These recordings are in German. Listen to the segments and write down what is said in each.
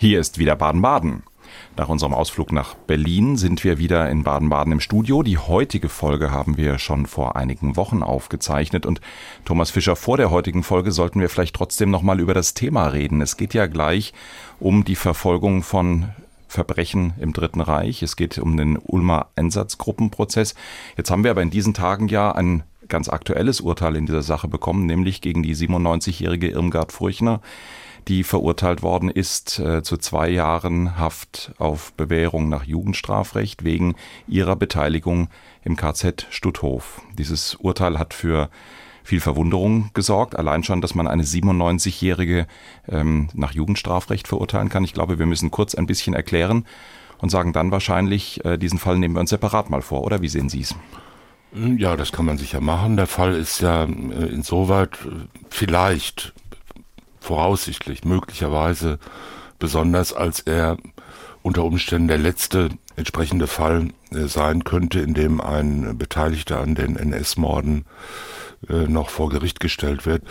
Hier ist wieder Baden-Baden. Nach unserem Ausflug nach Berlin sind wir wieder in Baden-Baden im Studio. Die heutige Folge haben wir schon vor einigen Wochen aufgezeichnet und Thomas Fischer, vor der heutigen Folge sollten wir vielleicht trotzdem noch mal über das Thema reden. Es geht ja gleich um die Verfolgung von Verbrechen im Dritten Reich. Es geht um den Ulmer Einsatzgruppenprozess. Jetzt haben wir aber in diesen Tagen ja ein ganz aktuelles Urteil in dieser Sache bekommen, nämlich gegen die 97-jährige Irmgard Furchner, die verurteilt worden ist äh, zu zwei Jahren Haft auf Bewährung nach Jugendstrafrecht wegen ihrer Beteiligung im KZ Stutthof. Dieses Urteil hat für viel Verwunderung gesorgt. Allein schon, dass man eine 97-Jährige ähm, nach Jugendstrafrecht verurteilen kann. Ich glaube, wir müssen kurz ein bisschen erklären und sagen dann wahrscheinlich, äh, diesen Fall nehmen wir uns separat mal vor, oder wie sehen Sie es? Ja, das kann man sicher machen. Der Fall ist ja äh, insoweit äh, vielleicht voraussichtlich, möglicherweise besonders, als er unter Umständen der letzte entsprechende Fall äh, sein könnte, in dem ein Beteiligter an den NS-Morden äh, noch vor Gericht gestellt wird.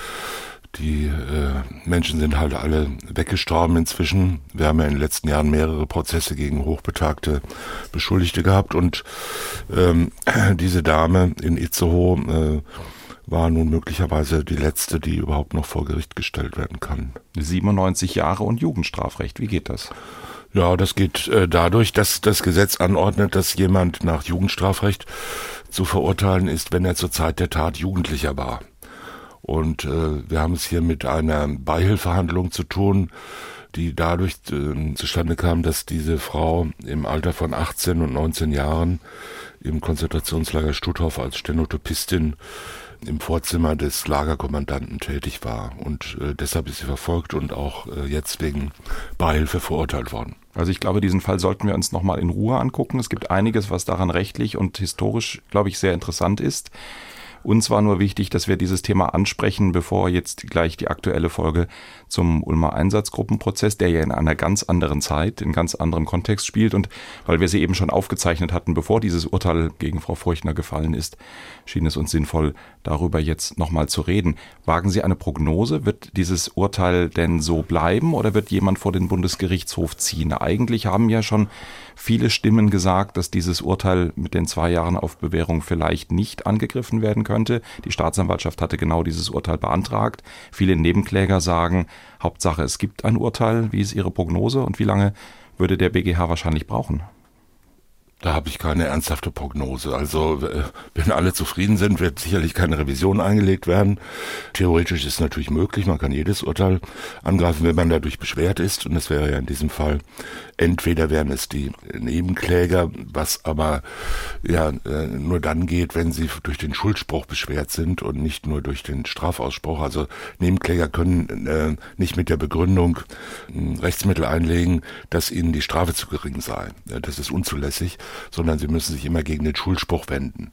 Die äh, Menschen sind halt alle weggestorben inzwischen. Wir haben ja in den letzten Jahren mehrere Prozesse gegen hochbetagte Beschuldigte gehabt und ähm, diese Dame in Itzehoe äh, war nun möglicherweise die letzte, die überhaupt noch vor Gericht gestellt werden kann. 97 Jahre und Jugendstrafrecht, wie geht das? Ja, das geht äh, dadurch, dass das Gesetz anordnet, dass jemand nach Jugendstrafrecht zu verurteilen ist, wenn er zur Zeit der Tat Jugendlicher war. Und äh, wir haben es hier mit einer Beihilfehandlung zu tun, die dadurch äh, zustande kam, dass diese Frau im Alter von 18 und 19 Jahren im Konzentrationslager Stutthof als Stenotopistin im Vorzimmer des Lagerkommandanten tätig war. Und äh, deshalb ist sie verfolgt und auch äh, jetzt wegen Beihilfe verurteilt worden. Also ich glaube, diesen Fall sollten wir uns nochmal in Ruhe angucken. Es gibt einiges, was daran rechtlich und historisch, glaube ich, sehr interessant ist. Uns war nur wichtig, dass wir dieses Thema ansprechen, bevor jetzt gleich die aktuelle Folge zum Ulmer Einsatzgruppenprozess, der ja in einer ganz anderen Zeit, in ganz anderem Kontext spielt und weil wir sie eben schon aufgezeichnet hatten, bevor dieses Urteil gegen Frau Furchtner gefallen ist, schien es uns sinnvoll, darüber jetzt nochmal zu reden. Wagen Sie eine Prognose? Wird dieses Urteil denn so bleiben oder wird jemand vor den Bundesgerichtshof ziehen? Eigentlich haben ja schon viele Stimmen gesagt, dass dieses Urteil mit den zwei Jahren auf Bewährung vielleicht nicht angegriffen werden könnte. Die Staatsanwaltschaft hatte genau dieses Urteil beantragt. Viele Nebenkläger sagen, Hauptsache es gibt ein Urteil. Wie ist Ihre Prognose und wie lange würde der BGH wahrscheinlich brauchen? Da habe ich keine ernsthafte Prognose. Also wenn alle zufrieden sind, wird sicherlich keine Revision eingelegt werden. Theoretisch ist es natürlich möglich, man kann jedes Urteil angreifen, wenn man dadurch beschwert ist. Und das wäre ja in diesem Fall entweder wären es die Nebenkläger, was aber ja äh, nur dann geht, wenn sie durch den Schuldspruch beschwert sind und nicht nur durch den Strafausspruch. Also Nebenkläger können äh, nicht mit der Begründung äh, Rechtsmittel einlegen, dass ihnen die Strafe zu gering sei. Das ist unzulässig sondern sie müssen sich immer gegen den Schuldspruch wenden.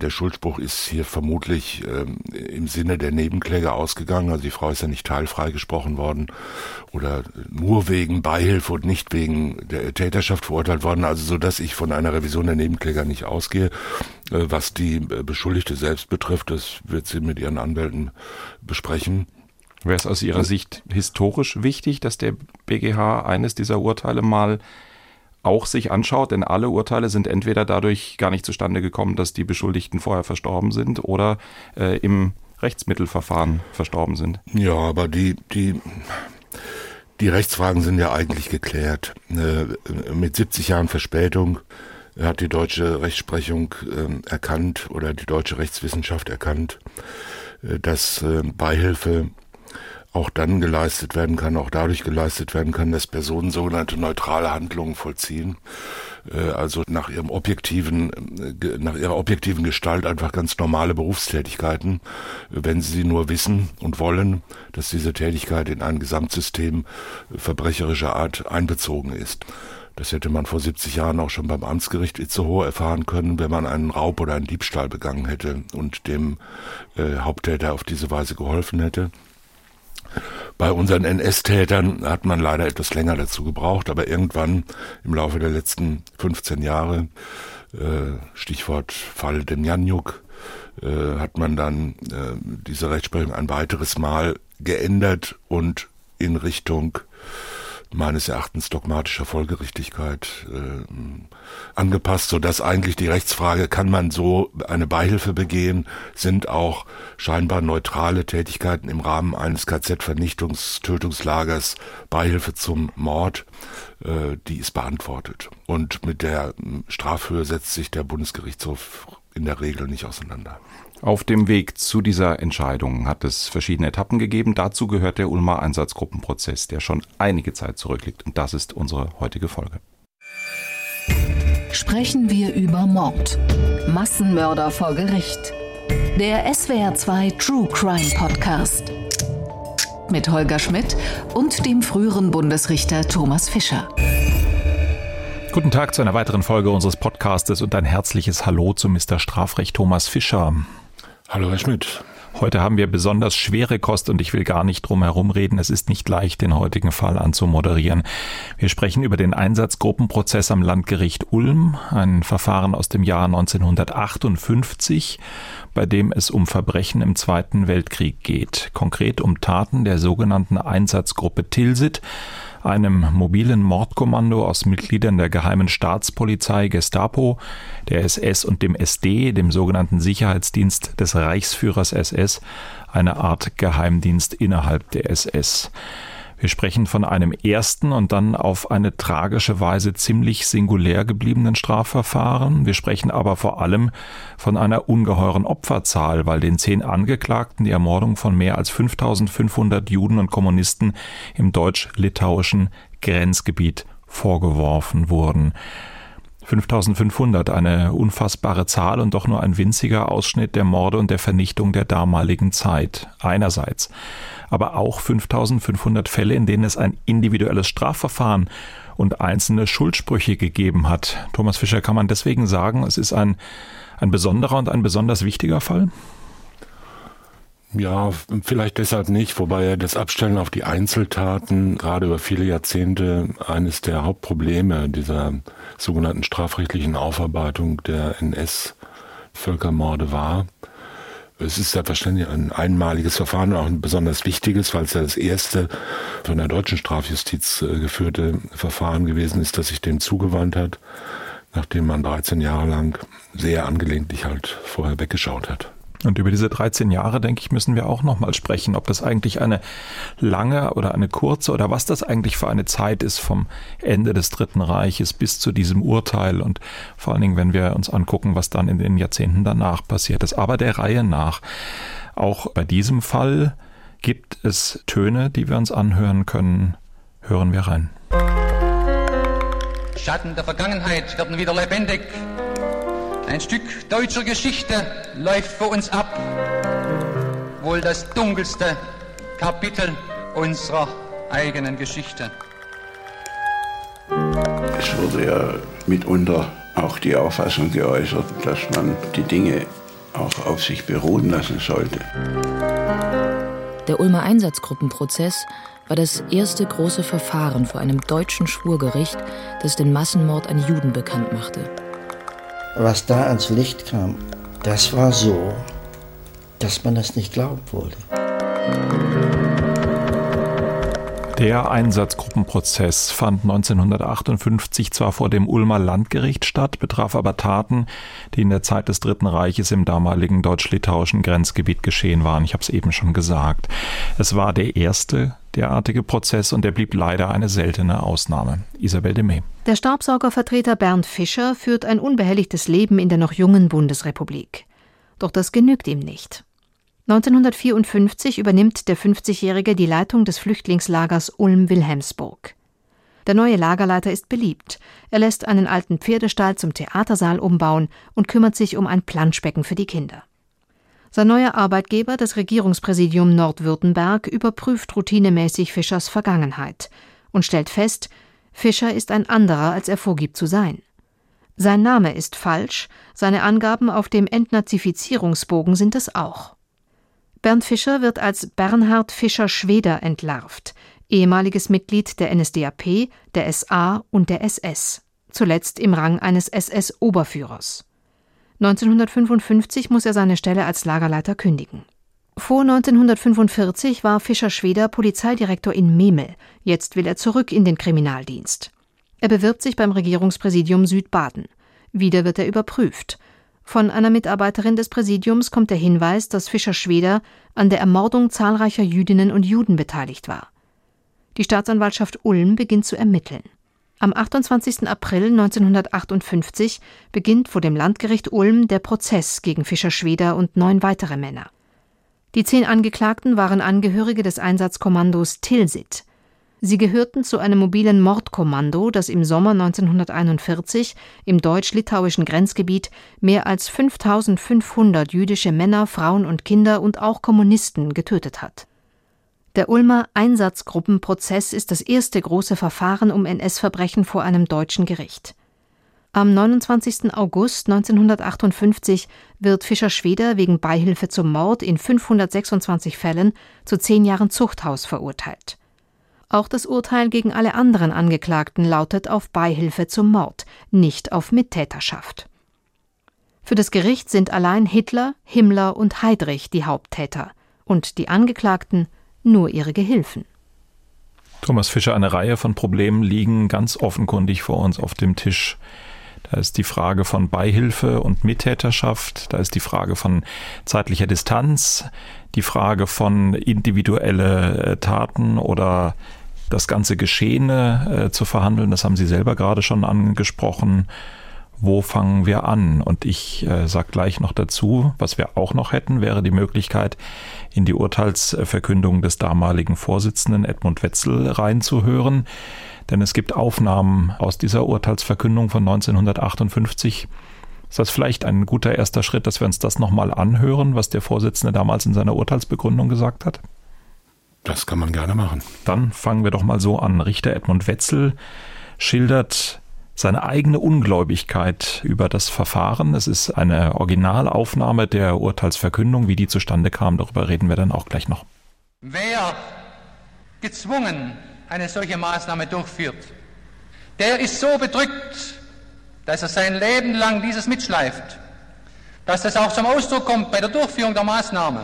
Der Schuldspruch ist hier vermutlich ähm, im Sinne der Nebenkläger ausgegangen. Also die Frau ist ja nicht teilfrei gesprochen worden oder nur wegen Beihilfe und nicht wegen der Täterschaft verurteilt worden. Also so, dass ich von einer Revision der Nebenkläger nicht ausgehe. Äh, was die äh, Beschuldigte selbst betrifft, das wird sie mit ihren Anwälten besprechen. Wäre es aus Ihrer Sicht historisch wichtig, dass der BGH eines dieser Urteile mal auch sich anschaut, denn alle Urteile sind entweder dadurch gar nicht zustande gekommen, dass die Beschuldigten vorher verstorben sind oder äh, im Rechtsmittelverfahren verstorben sind. Ja, aber die, die, die Rechtsfragen sind ja eigentlich geklärt. Äh, mit 70 Jahren Verspätung hat die deutsche Rechtsprechung äh, erkannt oder die deutsche Rechtswissenschaft erkannt, äh, dass äh, Beihilfe auch dann geleistet werden kann, auch dadurch geleistet werden kann, dass Personen sogenannte neutrale Handlungen vollziehen, äh, also nach ihrem objektiven, äh, nach ihrer objektiven Gestalt einfach ganz normale Berufstätigkeiten, wenn sie nur wissen und wollen, dass diese Tätigkeit in ein Gesamtsystem verbrecherischer Art einbezogen ist. Das hätte man vor 70 Jahren auch schon beim Amtsgericht Itzehoe erfahren können, wenn man einen Raub oder einen Diebstahl begangen hätte und dem äh, Haupttäter auf diese Weise geholfen hätte. Bei unseren NS-Tätern hat man leider etwas länger dazu gebraucht, aber irgendwann im Laufe der letzten 15 Jahre, äh, Stichwort Fall Demjanjuk, äh, hat man dann äh, diese Rechtsprechung ein weiteres Mal geändert und in Richtung meines Erachtens dogmatischer Folgerichtigkeit äh, angepasst, so dass eigentlich die Rechtsfrage, kann man so eine Beihilfe begehen, sind auch scheinbar neutrale Tätigkeiten im Rahmen eines KZ-Vernichtungs-, Tötungslagers, Beihilfe zum Mord, äh, die ist beantwortet. Und mit der Strafhöhe setzt sich der Bundesgerichtshof in der Regel nicht auseinander. Auf dem Weg zu dieser Entscheidung hat es verschiedene Etappen gegeben. Dazu gehört der Ulmer Einsatzgruppenprozess, der schon einige Zeit zurückliegt. Und das ist unsere heutige Folge. Sprechen wir über Mord. Massenmörder vor Gericht. Der SWR2 True Crime Podcast. Mit Holger Schmidt und dem früheren Bundesrichter Thomas Fischer. Guten Tag zu einer weiteren Folge unseres Podcastes und ein herzliches Hallo zu Mr. Strafrecht Thomas Fischer. Hallo, Herr Schmidt. Heute haben wir besonders schwere Kost und ich will gar nicht drum herum reden. Es ist nicht leicht, den heutigen Fall anzumoderieren. Wir sprechen über den Einsatzgruppenprozess am Landgericht Ulm, ein Verfahren aus dem Jahr 1958, bei dem es um Verbrechen im Zweiten Weltkrieg geht. Konkret um Taten der sogenannten Einsatzgruppe Tilsit, einem mobilen Mordkommando aus Mitgliedern der geheimen Staatspolizei Gestapo, der SS und dem SD, dem sogenannten Sicherheitsdienst des Reichsführers SS, eine Art Geheimdienst innerhalb der SS. Wir sprechen von einem ersten und dann auf eine tragische Weise ziemlich singulär gebliebenen Strafverfahren. Wir sprechen aber vor allem von einer ungeheuren Opferzahl, weil den zehn Angeklagten die Ermordung von mehr als 5500 Juden und Kommunisten im deutsch-litauischen Grenzgebiet vorgeworfen wurden. 5500, eine unfassbare Zahl und doch nur ein winziger Ausschnitt der Morde und der Vernichtung der damaligen Zeit. Einerseits. Aber auch 5500 Fälle, in denen es ein individuelles Strafverfahren und einzelne Schuldsprüche gegeben hat. Thomas Fischer, kann man deswegen sagen, es ist ein, ein besonderer und ein besonders wichtiger Fall? Ja, vielleicht deshalb nicht, wobei das Abstellen auf die Einzeltaten gerade über viele Jahrzehnte eines der Hauptprobleme dieser sogenannten strafrechtlichen Aufarbeitung der NS-Völkermorde war. Es ist selbstverständlich ein einmaliges Verfahren und auch ein besonders wichtiges, weil es ja das erste von der deutschen Strafjustiz äh, geführte Verfahren gewesen ist, das sich dem zugewandt hat, nachdem man 13 Jahre lang sehr angelegentlich halt vorher weggeschaut hat. Und über diese 13 Jahre, denke ich, müssen wir auch nochmal sprechen, ob das eigentlich eine lange oder eine kurze oder was das eigentlich für eine Zeit ist vom Ende des Dritten Reiches bis zu diesem Urteil und vor allen Dingen, wenn wir uns angucken, was dann in den Jahrzehnten danach passiert ist. Aber der Reihe nach. Auch bei diesem Fall gibt es Töne, die wir uns anhören können. Hören wir rein. Schatten der Vergangenheit werden wieder lebendig. Ein Stück deutscher Geschichte läuft vor uns ab. Wohl das dunkelste Kapitel unserer eigenen Geschichte. Es wurde ja mitunter auch die Auffassung geäußert, dass man die Dinge auch auf sich beruhen lassen sollte. Der Ulmer Einsatzgruppenprozess war das erste große Verfahren vor einem deutschen Schwurgericht, das den Massenmord an Juden bekannt machte was da ans Licht kam, das war so, dass man das nicht glauben wollte. Der Einsatzgruppenprozess fand 1958 zwar vor dem Ulmer Landgericht statt, betraf aber Taten, die in der Zeit des Dritten Reiches im damaligen deutsch-litauischen Grenzgebiet geschehen waren. Ich habe es eben schon gesagt. Es war der erste derartige Prozess und der blieb leider eine seltene Ausnahme. Isabel de May. Der Staubsaugervertreter Bernd Fischer führt ein unbehelligtes Leben in der noch jungen Bundesrepublik. Doch das genügt ihm nicht. 1954 übernimmt der 50-Jährige die Leitung des Flüchtlingslagers Ulm-Wilhelmsburg. Der neue Lagerleiter ist beliebt. Er lässt einen alten Pferdestall zum Theatersaal umbauen und kümmert sich um ein Planschbecken für die Kinder. Sein neuer Arbeitgeber, das Regierungspräsidium Nordwürttemberg, überprüft routinemäßig Fischers Vergangenheit und stellt fest, Fischer ist ein anderer, als er vorgibt zu sein. Sein Name ist falsch, seine Angaben auf dem Entnazifizierungsbogen sind es auch. Bernd Fischer wird als Bernhard Fischer-Schweder entlarvt, ehemaliges Mitglied der NSDAP, der SA und der SS, zuletzt im Rang eines SS-Oberführers. 1955 muss er seine Stelle als Lagerleiter kündigen. Vor 1945 war Fischer Schweder Polizeidirektor in Memel. Jetzt will er zurück in den Kriminaldienst. Er bewirbt sich beim Regierungspräsidium Südbaden. Wieder wird er überprüft. Von einer Mitarbeiterin des Präsidiums kommt der Hinweis, dass Fischer Schweder an der Ermordung zahlreicher Jüdinnen und Juden beteiligt war. Die Staatsanwaltschaft Ulm beginnt zu ermitteln. Am 28. April 1958 beginnt vor dem Landgericht Ulm der Prozess gegen Fischer Schweder und neun weitere Männer. Die zehn Angeklagten waren Angehörige des Einsatzkommandos Tilsit. Sie gehörten zu einem mobilen Mordkommando, das im Sommer 1941 im deutsch-litauischen Grenzgebiet mehr als 5500 jüdische Männer, Frauen und Kinder und auch Kommunisten getötet hat. Der Ulmer Einsatzgruppenprozess ist das erste große Verfahren um NS-Verbrechen vor einem deutschen Gericht. Am 29. August 1958 wird Fischer Schweder wegen Beihilfe zum Mord in 526 Fällen zu zehn Jahren Zuchthaus verurteilt. Auch das Urteil gegen alle anderen Angeklagten lautet auf Beihilfe zum Mord, nicht auf Mittäterschaft. Für das Gericht sind allein Hitler, Himmler und Heydrich die Haupttäter und die Angeklagten nur ihre Gehilfen. Thomas Fischer, eine Reihe von Problemen liegen ganz offenkundig vor uns auf dem Tisch. Da ist die Frage von Beihilfe und Mittäterschaft, da ist die Frage von zeitlicher Distanz, die Frage von individuelle äh, Taten oder das ganze Geschehene äh, zu verhandeln, das haben Sie selber gerade schon angesprochen. Wo fangen wir an? Und ich äh, sage gleich noch dazu, was wir auch noch hätten, wäre die Möglichkeit, in die Urteilsverkündung des damaligen Vorsitzenden Edmund Wetzel reinzuhören. Denn es gibt Aufnahmen aus dieser Urteilsverkündung von 1958. Ist das vielleicht ein guter erster Schritt, dass wir uns das nochmal anhören, was der Vorsitzende damals in seiner Urteilsbegründung gesagt hat? Das kann man gerne machen. Dann fangen wir doch mal so an. Richter Edmund Wetzel schildert seine eigene Ungläubigkeit über das Verfahren. Es ist eine Originalaufnahme der Urteilsverkündung. Wie die zustande kam, darüber reden wir dann auch gleich noch. Wer gezwungen eine solche Maßnahme durchführt, der ist so bedrückt, dass er sein Leben lang dieses mitschleift. Dass das auch zum Ausdruck kommt bei der Durchführung der Maßnahme.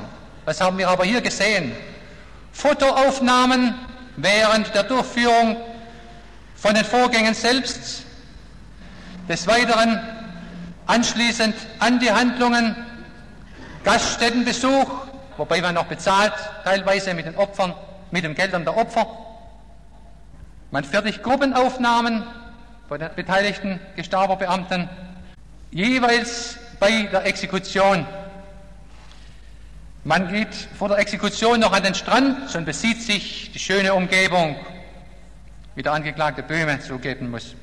Das haben wir aber hier gesehen. Fotoaufnahmen während der Durchführung von den Vorgängen selbst, des Weiteren anschließend an die Handlungen, Gaststättenbesuch, wobei man noch bezahlt, teilweise mit den Opfern, mit den Geldern der Opfer. Man fertigt Gruppenaufnahmen von den beteiligten Gestapo-Beamten, jeweils bei der Exekution man geht vor der Exekution noch an den Strand und besieht sich die schöne Umgebung, wie der Angeklagte Böhme zugeben muss.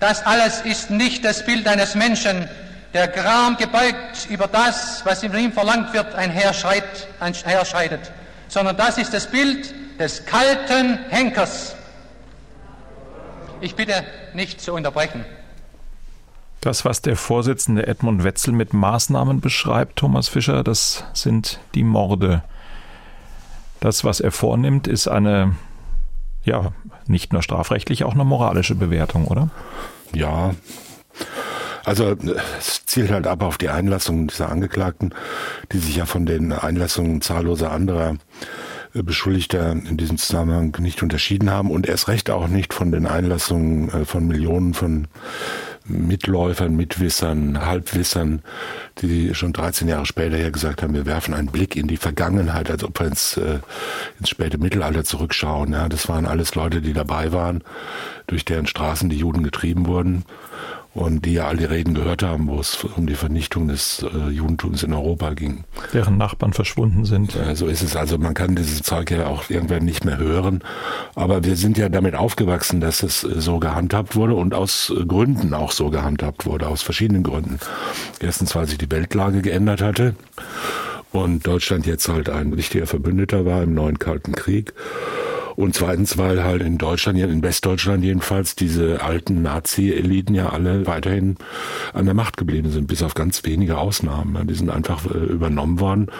Das alles ist nicht das Bild eines Menschen, der gram gebeugt über das, was von ihm verlangt wird, einherschreitet, sondern das ist das Bild des kalten Henkers. Ich bitte nicht zu unterbrechen. Das, was der Vorsitzende Edmund Wetzel mit Maßnahmen beschreibt, Thomas Fischer, das sind die Morde. Das, was er vornimmt, ist eine, ja, nicht nur strafrechtlich, auch eine moralische Bewertung, oder? Ja. Also es zielt halt ab auf die Einlassungen dieser Angeklagten, die sich ja von den Einlassungen zahlloser anderer äh, Beschuldigter in diesem Zusammenhang nicht unterschieden haben und erst recht auch nicht von den Einlassungen äh, von Millionen von Mitläufern, Mitwissern, Halbwissern, die schon 13 Jahre später ja gesagt haben, wir werfen einen Blick in die Vergangenheit, als ob wir ins, äh, ins späte Mittelalter zurückschauen. Ja, das waren alles Leute, die dabei waren, durch deren Straßen die Juden getrieben wurden und die ja alle Reden gehört haben, wo es um die Vernichtung des äh, Judentums in Europa ging. Deren Nachbarn verschwunden sind. Ja, so ist es. Also man kann dieses Zeug ja auch irgendwann nicht mehr hören. Aber wir sind ja damit aufgewachsen, dass es äh, so gehandhabt wurde und aus äh, Gründen auch so gehandhabt wurde, aus verschiedenen Gründen. Erstens, weil sich die Weltlage geändert hatte und Deutschland jetzt halt ein wichtiger Verbündeter war im neuen Kalten Krieg. Und zweitens, weil halt in Deutschland, in Westdeutschland jedenfalls, diese alten Nazi-Eliten ja alle weiterhin an der Macht geblieben sind, bis auf ganz wenige Ausnahmen. Die sind einfach äh, übernommen worden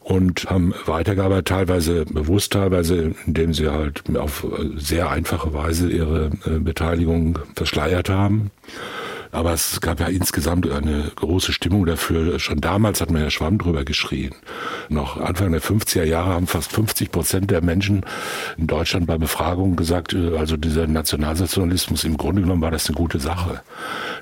und haben weitergearbeitet, teilweise bewusst, teilweise indem sie halt auf äh, sehr einfache Weise ihre äh, Beteiligung verschleiert haben Aber es gab ja insgesamt eine große Stimmung dafür. Schon damals hat man ja Schwamm drüber geschrien. Noch Anfang der 50er Jahre haben fast 50 Prozent der Menschen in Deutschland bei Befragungen gesagt, äh, also dieser Nationalsozialismus, im Grunde genommen war das eine gute Sache.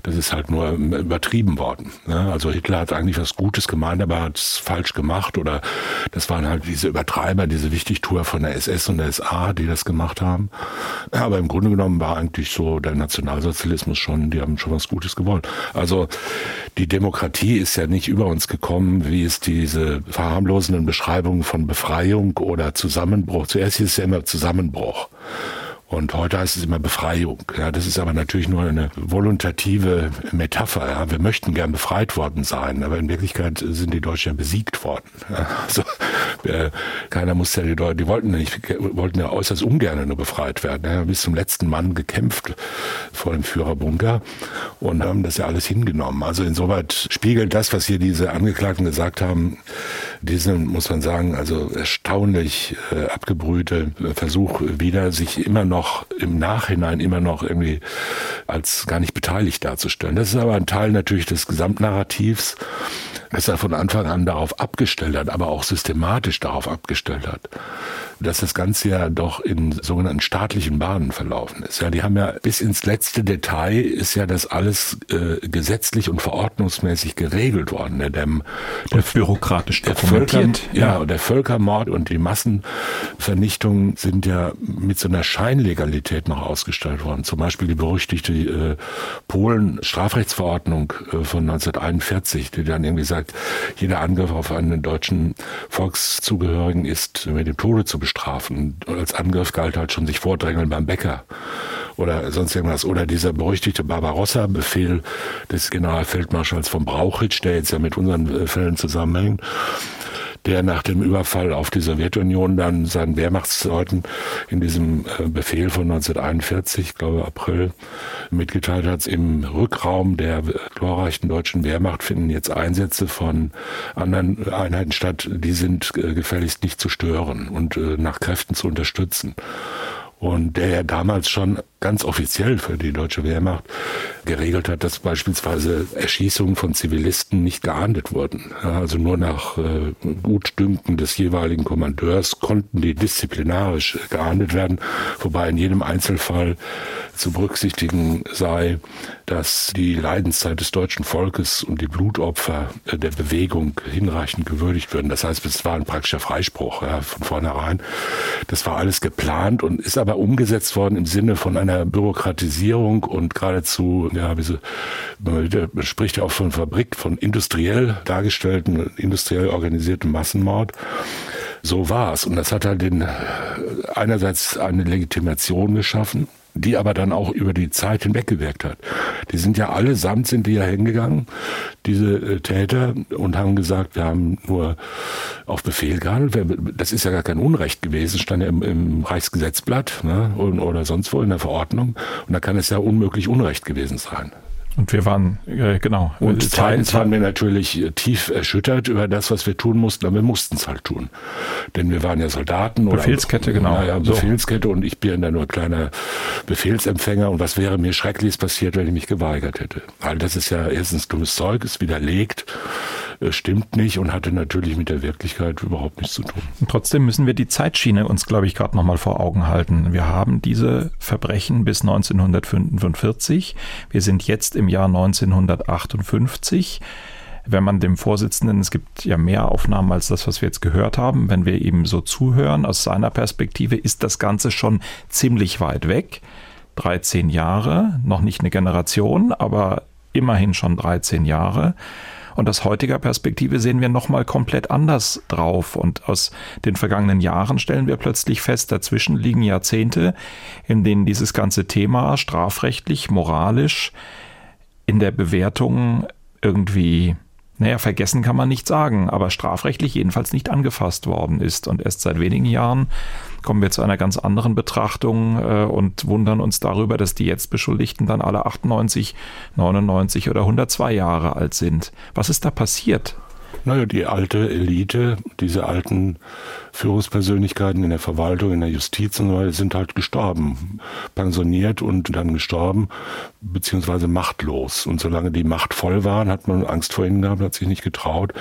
Das ist halt nur übertrieben worden. Ne? Also Hitler hat eigentlich was Gutes gemeint, aber hat es falsch gemacht oder das waren halt diese Übertreiber, diese Wichtigtour von der SS und der SA, die das gemacht haben. Aber im Grunde genommen war eigentlich so der Nationalsozialismus schon, die haben schon was Gutes gewollt. Also die Demokratie ist ja nicht über uns gekommen, wie es diese verharmlosenden Beschreibungen von Befreiung oder Zusammenbruch. Zuerst ist es ja immer Zusammenbruch. Und heute heißt es immer Befreiung. Ja, das ist aber natürlich nur eine volontative Metapher. Ja. Wir möchten gern befreit worden sein, aber in Wirklichkeit sind die Deutschen ja besiegt worden. Ja. Also, äh, keiner musste ja die Deutschen, die wollten nicht, wollten ja äußerst ungern nur befreit werden. Ja, bis zum letzten Mann gekämpft vor dem Führerbunker und haben das ja alles hingenommen. Also insoweit spiegelt das, was hier diese Angeklagten gesagt haben, diesen, muss man sagen, also erstaunlich äh, abgebrühte Versuch wieder, sich immer noch noch im Nachhinein immer noch irgendwie als gar nicht beteiligt darzustellen. Das ist aber ein Teil natürlich des Gesamtnarrativs, dass er von Anfang an darauf abgestellt hat, aber auch systematisch darauf abgestellt hat dass das Ganze ja doch in sogenannten staatlichen Bahnen verlaufen ist. Ja, die haben ja bis ins letzte Detail ist ja das alles äh, gesetzlich und verordnungsmäßig geregelt worden. Der, der, der bürokratisch der Völker, ja. ja, der Völkermord und die Massenvernichtung sind ja mit so einer Scheinlegalität noch ausgestellt worden. Zum Beispiel die berüchtigte äh, Polen-Strafrechtsverordnung äh, von 1941, die dann irgendwie sagt, jeder Angriff auf einen deutschen Volkszugehörigen ist mit dem Tode zu bestrafen. Und als Angriff galt halt schon sich vordrängeln beim Bäcker oder sonst irgendwas. Oder dieser berüchtigte Barbarossa-Befehl des Generalfeldmarschalls von Brauchitsch, der jetzt ja mit unseren äh, Fällen zusammenhängt, der nach dem Überfall auf die Sowjetunion dann seinen Wehrmachtsleuten in diesem äh, Befehl von 1941, ich glaube April, mitgeteilt hat, im Rückraum der glorreichen deutschen Wehrmacht finden jetzt Einsätze von anderen Einheiten statt, die sind äh, gefälligst nicht zu stören und äh, nach Kräften zu unterstützen. Und der ja damals schon ganz offiziell für die deutsche Wehrmacht geregelt hat, dass beispielsweise Erschießungen von Zivilisten nicht geahndet wurden. Also nur nach äh, Gutdünken des jeweiligen Kommandeurs konnten die disziplinarisch geahndet werden, wobei in jedem Einzelfall zu berücksichtigen sei, dass die Leidenszeit des deutschen Volkes und die Blutopfer der Bewegung hinreichend gewürdigt würden. Das heißt, es war ein praktischer Freispruch ja, von vornherein. Das war alles geplant und ist aber umgesetzt worden im Sinne von einer Bürokratisierung und geradezu, ja, so, man spricht ja auch von Fabrik, von industriell dargestellten, industriell organisierten Massenmord so war es. Und das hat halt den, einerseits eine Legitimation geschaffen, die aber dann auch über die Zeit hinweg gewirkt hat. Die sind ja allesamt sind die ja hingegangen, diese äh, Täter, und haben gesagt, wir haben nur auf Befehl gehandelt. Das ist ja gar kein Unrecht gewesen, stand ja im, im Reichsgesetzblatt ne, oder sonst wo in der Verordnung. Und da kann es ja unmöglich Unrecht gewesen sein. Und wir waren, äh, genau. Und zweitens waren wir natürlich äh, tief erschüttert über das, was wir tun mussten, aber wir mussten es halt tun. Denn wir waren ja Soldaten. Befehlskette, oder, genau. Ja, Befehlskette so. und ich bin ja nur kleiner Befehlsempfänger und was wäre mir Schreckliches passiert, wenn ich mich geweigert hätte. Weil das ist ja erstens dummes Zeug, ist widerlegt stimmt nicht und hatte natürlich mit der Wirklichkeit überhaupt nichts zu tun. Und trotzdem müssen wir die Zeitschiene uns, glaube ich, gerade nochmal vor Augen halten. Wir haben diese Verbrechen bis 1945. Wir sind jetzt im Jahr 1958 wenn man dem Vorsitzenden, es gibt ja mehr Aufnahmen als das, was wir jetzt gehört haben, wenn wir ihm so zuhören, aus seiner Perspektive ist das Ganze schon ziemlich weit weg. 13 Jahre, noch nicht eine Generation, aber immerhin schon 13 Jahre. Und aus heutiger Perspektive sehen wir nochmal komplett anders drauf. Und aus den vergangenen Jahren stellen wir plötzlich fest, dazwischen liegen Jahrzehnte, in denen dieses ganze Thema strafrechtlich, moralisch in der Bewertung irgendwie naja, vergessen kann man nicht sagen, aber strafrechtlich jedenfalls nicht angefasst worden ist. Und erst seit wenigen Jahren kommen wir zu einer ganz anderen Betrachtung äh, und wundern uns darüber, dass die jetzt Beschuldigten dann alle 98, 99 oder 102 Jahre alt sind. Was ist da passiert? Naja, die alte Elite, diese alten Führungspersönlichkeiten in der Verwaltung, in der Justiz und so weiter, sind halt gestorben. Pensioniert und dann gestorben, beziehungsweise machtlos. Und solange die Macht voll waren, hat man Angst vor ihnen gehabt, hat sich nicht getraut.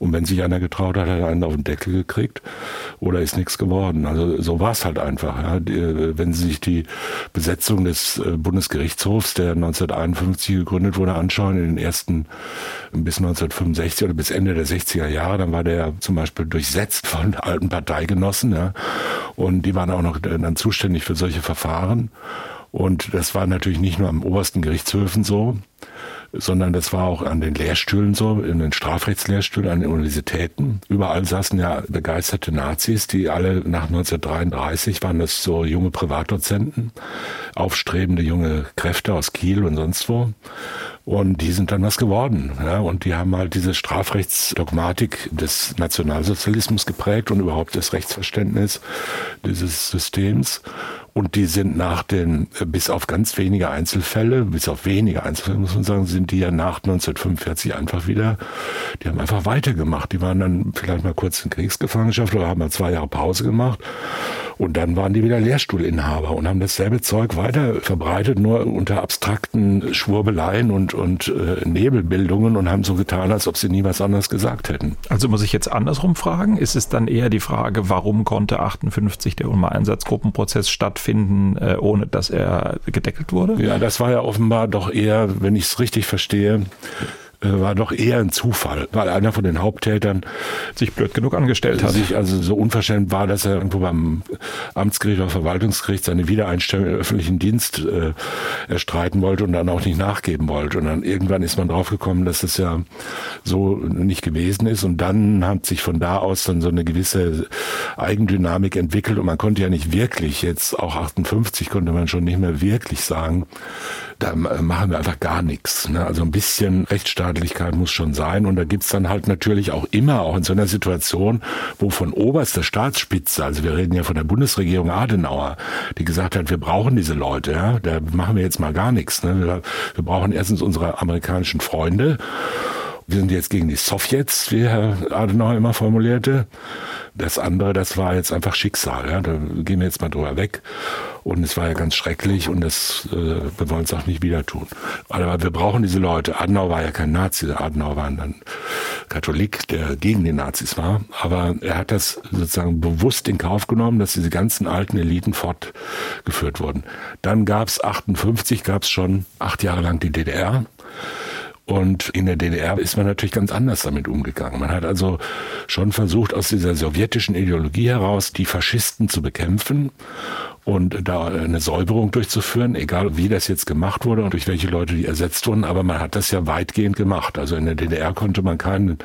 Und wenn sich einer getraut hat, hat er einen auf den Deckel gekriegt oder ist nichts geworden. Also so war es halt einfach. Ja. Wenn Sie sich die Besetzung des äh, Bundesgerichtshofs, der 1951 gegründet wurde, anschauen, in den ersten bis 1965 oder bis Ende der 60er Jahre, dann war der zum Beispiel durchsetzt von alten Parteigenossen. Ja. Und die waren auch noch dann zuständig für solche Verfahren. Und das war natürlich nicht nur am obersten Gerichtshöfen so, sondern das war auch an den Lehrstühlen so, in den Strafrechtslehrstühlen an den Universitäten. Überall saßen ja begeisterte Nazis, die alle nach 1933 waren das so junge Privatdozenten, aufstrebende junge Kräfte aus Kiel und sonst wo. Und die sind dann was geworden. Ja, und die haben halt diese Strafrechtsdogmatik des Nationalsozialismus geprägt und überhaupt das Rechtsverständnis dieses Systems. Und die sind nach den, bis auf ganz wenige Einzelfälle, bis auf wenige Einzelfälle muss man sagen, sind die ja nach 1945 einfach wieder, die haben einfach weitergemacht. Die waren dann vielleicht mal kurz in Kriegsgefangenschaft oder haben mal zwei Jahre Pause gemacht. Und dann waren die wieder Lehrstuhlinhaber und haben dasselbe Zeug weiter verbreitet, nur unter abstrakten Schwurbeleien und, und äh, Nebelbildungen und haben so getan, als ob sie nie was anderes gesagt hätten. Also muss ich jetzt andersrum fragen, ist es dann eher die Frage, warum konnte 58 der UNMA-Einsatzgruppenprozess stattfinden, äh, ohne dass er gedeckelt wurde? Ja, das war ja offenbar doch eher, wenn ich es richtig verstehe, war doch eher ein Zufall, weil einer von den Haupttätern sich blöd genug angestellt hat. Sich also so unverschämt war, dass er irgendwo beim Amtsgericht oder Verwaltungsgericht seine Wiedereinstellung im öffentlichen Dienst äh, erstreiten wollte und dann auch nicht nachgeben wollte. Und dann irgendwann ist man draufgekommen, dass das ja so nicht gewesen ist. Und dann hat sich von da aus dann so eine gewisse Eigendynamik entwickelt und man konnte ja nicht wirklich, jetzt auch 58 konnte man schon nicht mehr wirklich sagen, da machen wir einfach gar nichts. Ne? Also ein bisschen Rechtsstaatlichkeit muss schon sein. Und da gibt's dann halt natürlich auch immer, auch in so einer Situation, wo von oberster Staatsspitze, also wir reden ja von der Bundesregierung Adenauer, die gesagt hat, wir brauchen diese Leute, ja, da machen wir jetzt mal gar nichts. Ne? Wir, wir brauchen erstens unsere amerikanischen Freunde. Wir sind jetzt gegen die Sowjets, wie Herr Adenauer immer formulierte. Das andere, das war jetzt einfach Schicksal. Ja? Da gehen wir jetzt mal drüber weg. Und es war ja ganz schrecklich und das äh, wir wollen es auch nicht wieder tun. Aber wir brauchen diese Leute. Adenauer war ja kein Nazi. Adenauer war ein Katholik, der gegen die Nazis war. Aber er hat das sozusagen bewusst in Kauf genommen, dass diese ganzen alten Eliten fortgeführt wurden. Dann gab es 58, gab es schon acht Jahre lang die DDR. Und in der DDR ist man natürlich ganz anders damit umgegangen. Man hat also schon versucht, aus dieser sowjetischen Ideologie heraus die Faschisten zu bekämpfen und da eine Säuberung durchzuführen, egal wie das jetzt gemacht wurde und durch welche Leute die ersetzt wurden, aber man hat das ja weitgehend gemacht. Also in der DDR konnte man keinen,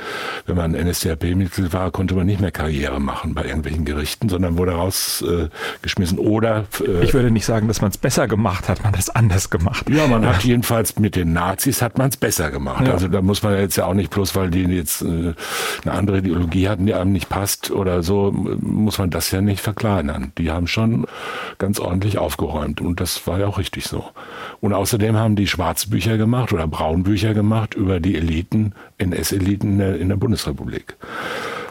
wenn man NSDAP-Mitglied war, konnte man nicht mehr Karriere machen bei irgendwelchen Gerichten, sondern wurde rausgeschmissen äh, oder... Äh, ich würde nicht sagen, dass man es besser gemacht hat, man hat es anders gemacht. Ja, man hat jedenfalls mit den Nazis hat man es besser gemacht. Ja. Also da muss man jetzt ja auch nicht bloß, weil die jetzt äh, eine andere Ideologie hatten, die einem nicht passt oder so, muss man das ja nicht verkleinern. Die haben schon ganz ordentlich aufgeräumt. Und das war ja auch richtig so. Und außerdem haben die Schwarzbücher gemacht oder Braunbücher gemacht über die Eliten, NS-Eliten in der, in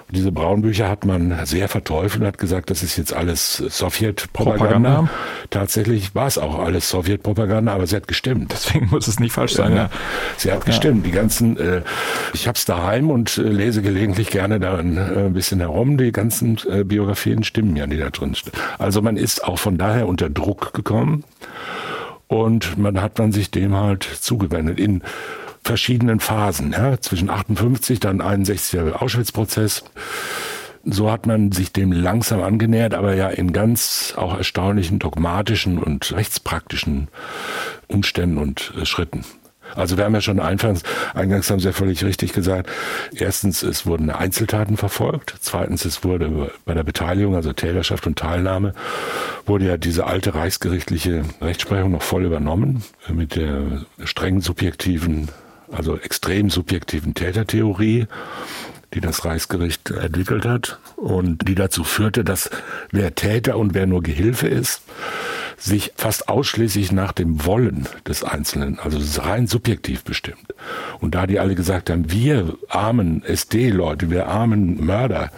Bundesrepublik. Diese Braunbücher hat man sehr verteufelt und hat gesagt, das ist jetzt alles Sowjetpropaganda. Tatsächlich war es auch alles Sowjetpropaganda, aber sie hat gestimmt. Deswegen muss es nicht falsch sein. Ja. Sie hat gestimmt. Die ganzen, äh, ich habe es daheim und äh, lese gelegentlich gerne da ein äh, bisschen herum. Die ganzen äh, Biografien stimmen ja, die da drin stehen. Also man ist auch von daher unter Druck gekommen und man hat man sich dem halt zugewendet. In verschiedenen Phasen. Ja, zwischen 58, dann 61er Auschwitz-Prozess. So hat man sich dem langsam angenähert, aber ja in ganz auch erstaunlichen dogmatischen und rechtspraktischen Umständen und äh, Schritten. Also wir haben ja schon eingangs, eingangs haben Sie ja völlig richtig gesagt, erstens, es wurden Einzeltaten verfolgt, zweitens, es wurde bei der Beteiligung, also Täterschaft und Teilnahme, wurde ja diese alte reichsgerichtliche Rechtsprechung noch voll übernommen mit der strengen subjektiven also extrem subjektiven Tätertheorie, die das Reichsgericht entwickelt hat und die dazu führte, dass wer Täter und wer nur Gehilfe ist, sich fast ausschließlich nach dem Wollen des Einzelnen, also rein subjektiv bestimmt. Und da die alle gesagt haben, wir armen SD-Leute, wir armen Mörder,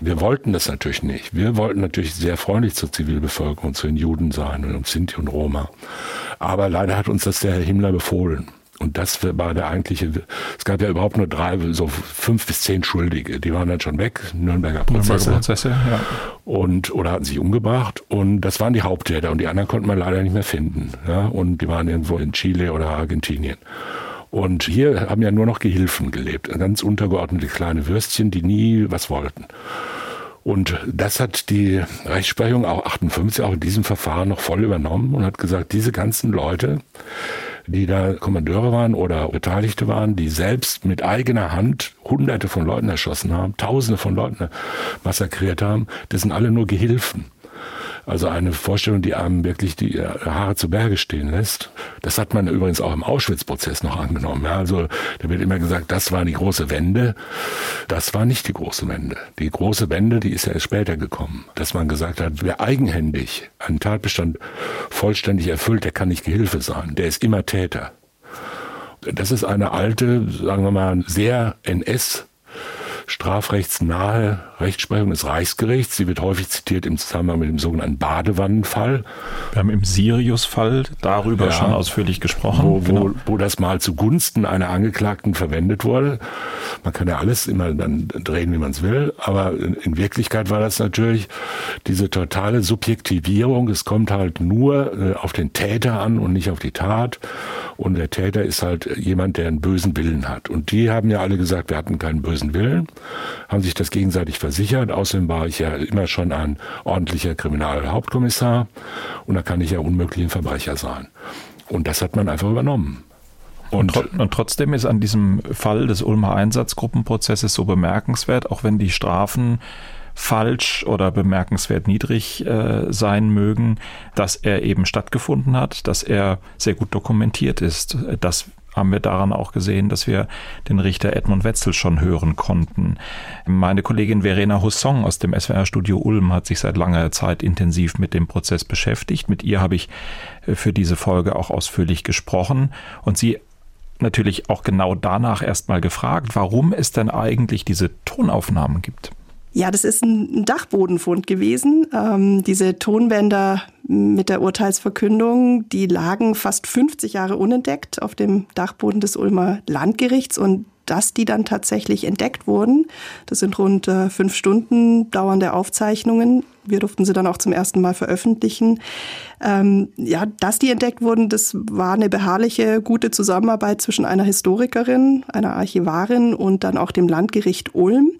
wir wollten das natürlich nicht. Wir wollten natürlich sehr freundlich zur Zivilbevölkerung, zu den Juden sein und Sinti und Roma. Aber leider hat uns das der Herr Himmler befohlen. Und das war der eigentliche, es gab ja überhaupt nur drei, so fünf bis zehn Schuldige. Die waren dann schon weg, Nürnberger Prozesse. Nürnberger Prozesse ja. Und, oder hatten sich umgebracht. Und das waren die Haupttäter. Und die anderen konnte man leider nicht mehr finden. Ja? Und die waren irgendwo in Chile oder Argentinien. Und hier haben ja nur noch Gehilfen gelebt. Ganz untergeordnete kleine Würstchen, die nie was wollten. Und das hat die Rechtsprechung auch 58 auch in diesem Verfahren noch voll übernommen und hat gesagt, diese ganzen Leute, die da Kommandeure waren oder Beteiligte waren, die selbst mit eigener Hand Hunderte von Leuten erschossen haben, Tausende von Leuten massakriert haben, das sind alle nur Gehilfen. Also eine Vorstellung, die einem wirklich die äh, Haare zu Berge stehen lässt. Das hat man übrigens auch im Auschwitz-Prozess noch angenommen. Ja, also da wird immer gesagt, das war die große Wende. Das war nicht die große Wende. Die große Wende, die ist ja erst später gekommen. Dass man gesagt hat, wer eigenhändig einen Tatbestand vollständig erfüllt, der kann nicht Gehilfe sein. Der ist immer Täter. Das ist eine alte, sagen wir mal, sehr NS strafrechtsnahe Rechtsprechung des Reichsgerichts. Sie wird häufig zitiert im Zusammenhang mit dem sogenannten Badewannenfall. Wir haben im Sirius-Fall darüber ja, schon ausführlich gesprochen. Wo, wo, genau. wo das mal zugunsten einer Angeklagten verwendet wurde. Man kann ja alles immer dann drehen, wie man es will. Aber in Wirklichkeit war das natürlich diese totale Subjektivierung. Es kommt halt nur äh, auf den Täter an und nicht auf die Tat. Und der Täter ist halt jemand, der einen bösen Willen hat. Und die haben ja alle gesagt, wir hatten keinen bösen Willen, haben sich das gegenseitig versichert. Außerdem war ich ja immer schon ein ordentlicher Kriminalhauptkommissar und da kann ich ja unmöglich ein Verbrecher sein. Und das hat man einfach übernommen. Und, und, trotzdem ist an diesem Fall des Ulmer Einsatzgruppenprozesses so bemerkenswert, auch wenn die Strafen falsch oder bemerkenswert niedrig äh, sein mögen, dass er eben stattgefunden hat, dass er sehr gut dokumentiert ist. Das haben wir daran auch gesehen, dass wir den Richter Edmund Wetzel schon hören konnten. Meine Kollegin Verena Hussong aus dem SWR-Studio Ulm hat sich seit langer Zeit intensiv mit dem Prozess beschäftigt. Mit ihr habe ich äh, für diese Folge auch ausführlich gesprochen und sie natürlich auch genau danach erstmal gefragt, warum es denn eigentlich diese Tonaufnahmen gibt. Ja, das ist ein Dachbodenfund gewesen. Ähm, diese Tonbänder mit der Urteilsverkündung, die lagen fast 50 Jahre unentdeckt auf dem Dachboden des Ulmer Landgerichts und dass die dann tatsächlich entdeckt wurden. Das sind rund äh, fünf Stunden dauernde Aufzeichnungen. Wir durften sie dann auch zum ersten Mal veröffentlichen. Ähm, ja, dass die entdeckt wurden, das war eine beharrliche, gute Zusammenarbeit zwischen einer Historikerin, einer Archivarin und dann auch dem Landgericht Ulm.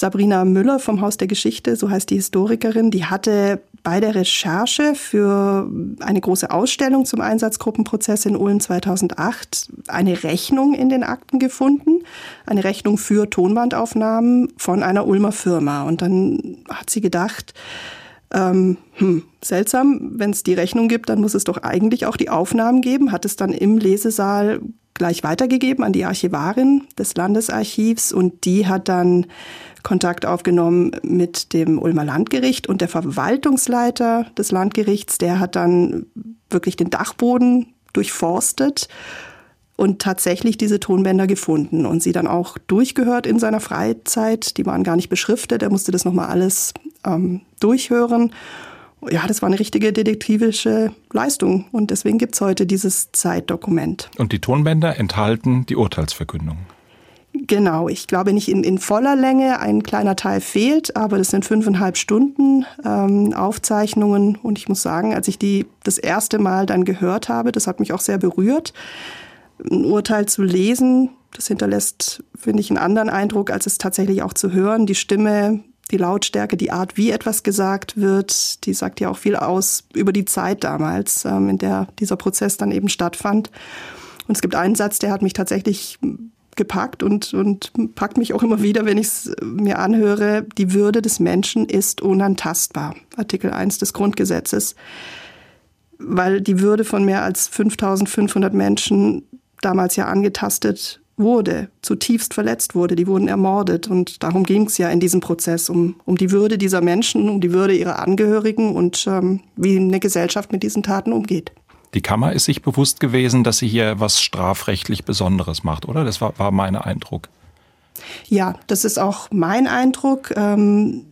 Sabrina Müller vom Haus der Geschichte, so heißt die Historikerin, die hatte bei der Recherche für eine große Ausstellung zum Einsatzgruppenprozess in Ulm 2008 eine Rechnung in den Akten gefunden, eine Rechnung für Tonbandaufnahmen von einer Ulmer Firma. Und dann hat sie gedacht, ähm, hm, seltsam, wenn es die Rechnung gibt, dann muss es doch eigentlich auch die Aufnahmen geben, hat es dann im Lesesaal gleich weitergegeben an die Archivarin des Landesarchivs und die hat dann Kontakt aufgenommen mit dem Ulmer Landgericht und der Verwaltungsleiter des Landgerichts, der hat dann wirklich den Dachboden durchforstet und tatsächlich diese Tonbänder gefunden und sie dann auch durchgehört in seiner Freizeit. Die waren gar nicht beschriftet, er musste das nochmal alles ähm, durchhören. Ja, das war eine richtige detektivische Leistung und deswegen gibt es heute dieses Zeitdokument. Und die Tonbänder enthalten die Urteilsverkündung. Genau, ich glaube nicht in, in voller Länge, ein kleiner Teil fehlt, aber das sind fünfeinhalb Stunden ähm, Aufzeichnungen und ich muss sagen, als ich die das erste Mal dann gehört habe, das hat mich auch sehr berührt. Ein Urteil zu lesen, das hinterlässt, finde ich, einen anderen Eindruck, als es tatsächlich auch zu hören. Die Stimme, die Lautstärke, die Art, wie etwas gesagt wird, die sagt ja auch viel aus über die Zeit damals, ähm, in der dieser Prozess dann eben stattfand. Und es gibt einen Satz, der hat mich tatsächlich gepackt und, und packt mich auch immer wieder, wenn ich es mir anhöre. Die Würde des Menschen ist unantastbar. Artikel 1 des Grundgesetzes. Weil die Würde von mehr als 5500 Menschen damals ja angetastet wurde, zutiefst verletzt wurde. Die wurden ermordet. Und darum ging es ja in diesem Prozess, um, um die Würde dieser Menschen, um die Würde ihrer Angehörigen und ähm, wie eine Gesellschaft mit diesen Taten umgeht. Die Kammer ist sich bewusst gewesen, dass sie hier was strafrechtlich Besonderes macht, oder? Das war, war mein Eindruck. Ja, das ist auch mein Eindruck. Ähm,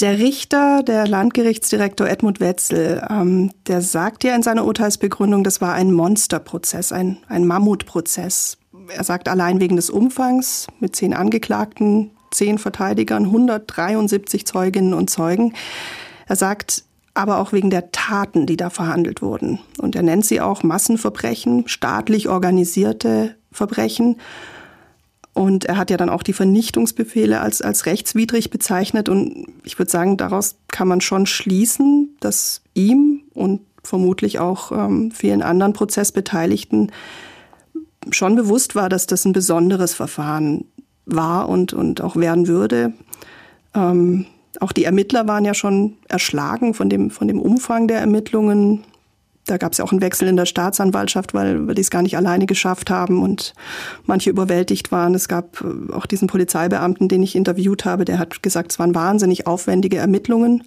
der Richter, der Landgerichtsdirektor Edmund Wetzel, ähm, der sagt ja in seiner Urteilsbegründung, das war ein Monsterprozess, ein, ein Mammutprozess. Er sagt allein wegen des Umfangs mit zehn Angeklagten, zehn Verteidigern, 173 Zeuginnen und Zeugen. Er sagt aber auch wegen der Taten, die da verhandelt wurden. Und er nennt sie auch Massenverbrechen, staatlich organisierte Verbrechen. Und er hat ja dann auch die Vernichtungsbefehle als, als rechtswidrig bezeichnet. Und ich würde sagen, daraus kann man schon schließen, dass ihm und vermutlich auch ähm, vielen anderen Prozessbeteiligten schon bewusst war, dass das ein besonderes Verfahren war und, und auch werden würde. Ähm, auch die Ermittler waren ja schon erschlagen von dem, von dem Umfang der Ermittlungen. Da gab es ja auch einen Wechsel in der Staatsanwaltschaft, weil, weil die es gar nicht alleine geschafft haben und manche überwältigt waren. Es gab äh, auch diesen Polizeibeamten, den ich interviewt habe, der hat gesagt, es waren wahnsinnig aufwendige Ermittlungen.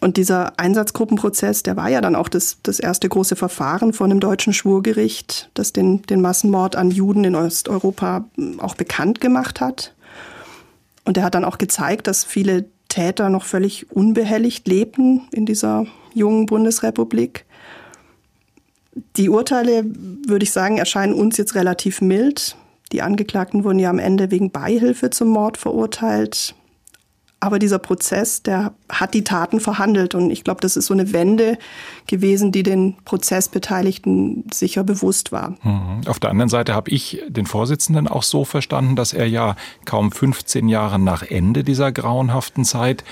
Und dieser Einsatzgruppenprozess, der war ja dann auch das, das erste große Verfahren von einem deutschen Schwurgericht, das den, den Massenmord an Juden in Osteuropa hm, auch bekannt gemacht hat. Und er hat dann auch gezeigt, dass viele Täter noch völlig unbehelligt lebten in dieser jungen Bundesrepublik. Die Urteile, würde ich sagen, erscheinen uns jetzt relativ mild. Die Angeklagten wurden ja am Ende wegen Beihilfe zum Mord verurteilt. Aber dieser Prozess, der hat die Taten verhandelt. Und ich glaube, das ist so eine Wende gewesen, die den Prozessbeteiligten sicher bewusst war. Mhm. Auf der anderen Seite habe ich den Vorsitzenden auch so verstanden, dass er ja kaum 15 Jahre nach Ende dieser grauenhaften Zeit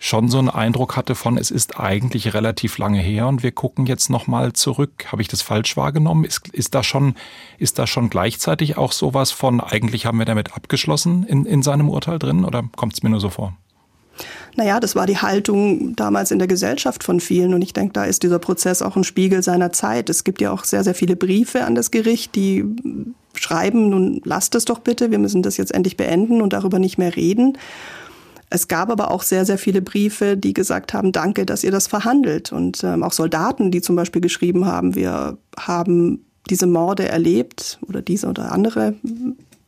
schon so einen Eindruck hatte von, es ist eigentlich relativ lange her und wir gucken jetzt nochmal zurück. Habe ich das falsch wahrgenommen? Ist, ist, da schon, ist da schon gleichzeitig auch sowas von, eigentlich haben wir damit abgeschlossen in, in seinem Urteil drin oder kommt es mir nur so vor? Naja, das war die Haltung damals in der Gesellschaft von vielen. Und ich denke, da ist dieser Prozess auch ein Spiegel seiner Zeit. Es gibt ja auch sehr, sehr viele Briefe an das Gericht, die schreiben, nun lasst es doch bitte, wir müssen das jetzt endlich beenden und darüber nicht mehr reden. Es gab aber auch sehr, sehr viele Briefe, die gesagt haben, danke, dass ihr das verhandelt. Und ähm, auch Soldaten, die zum Beispiel geschrieben haben, wir haben diese Morde erlebt oder diese oder andere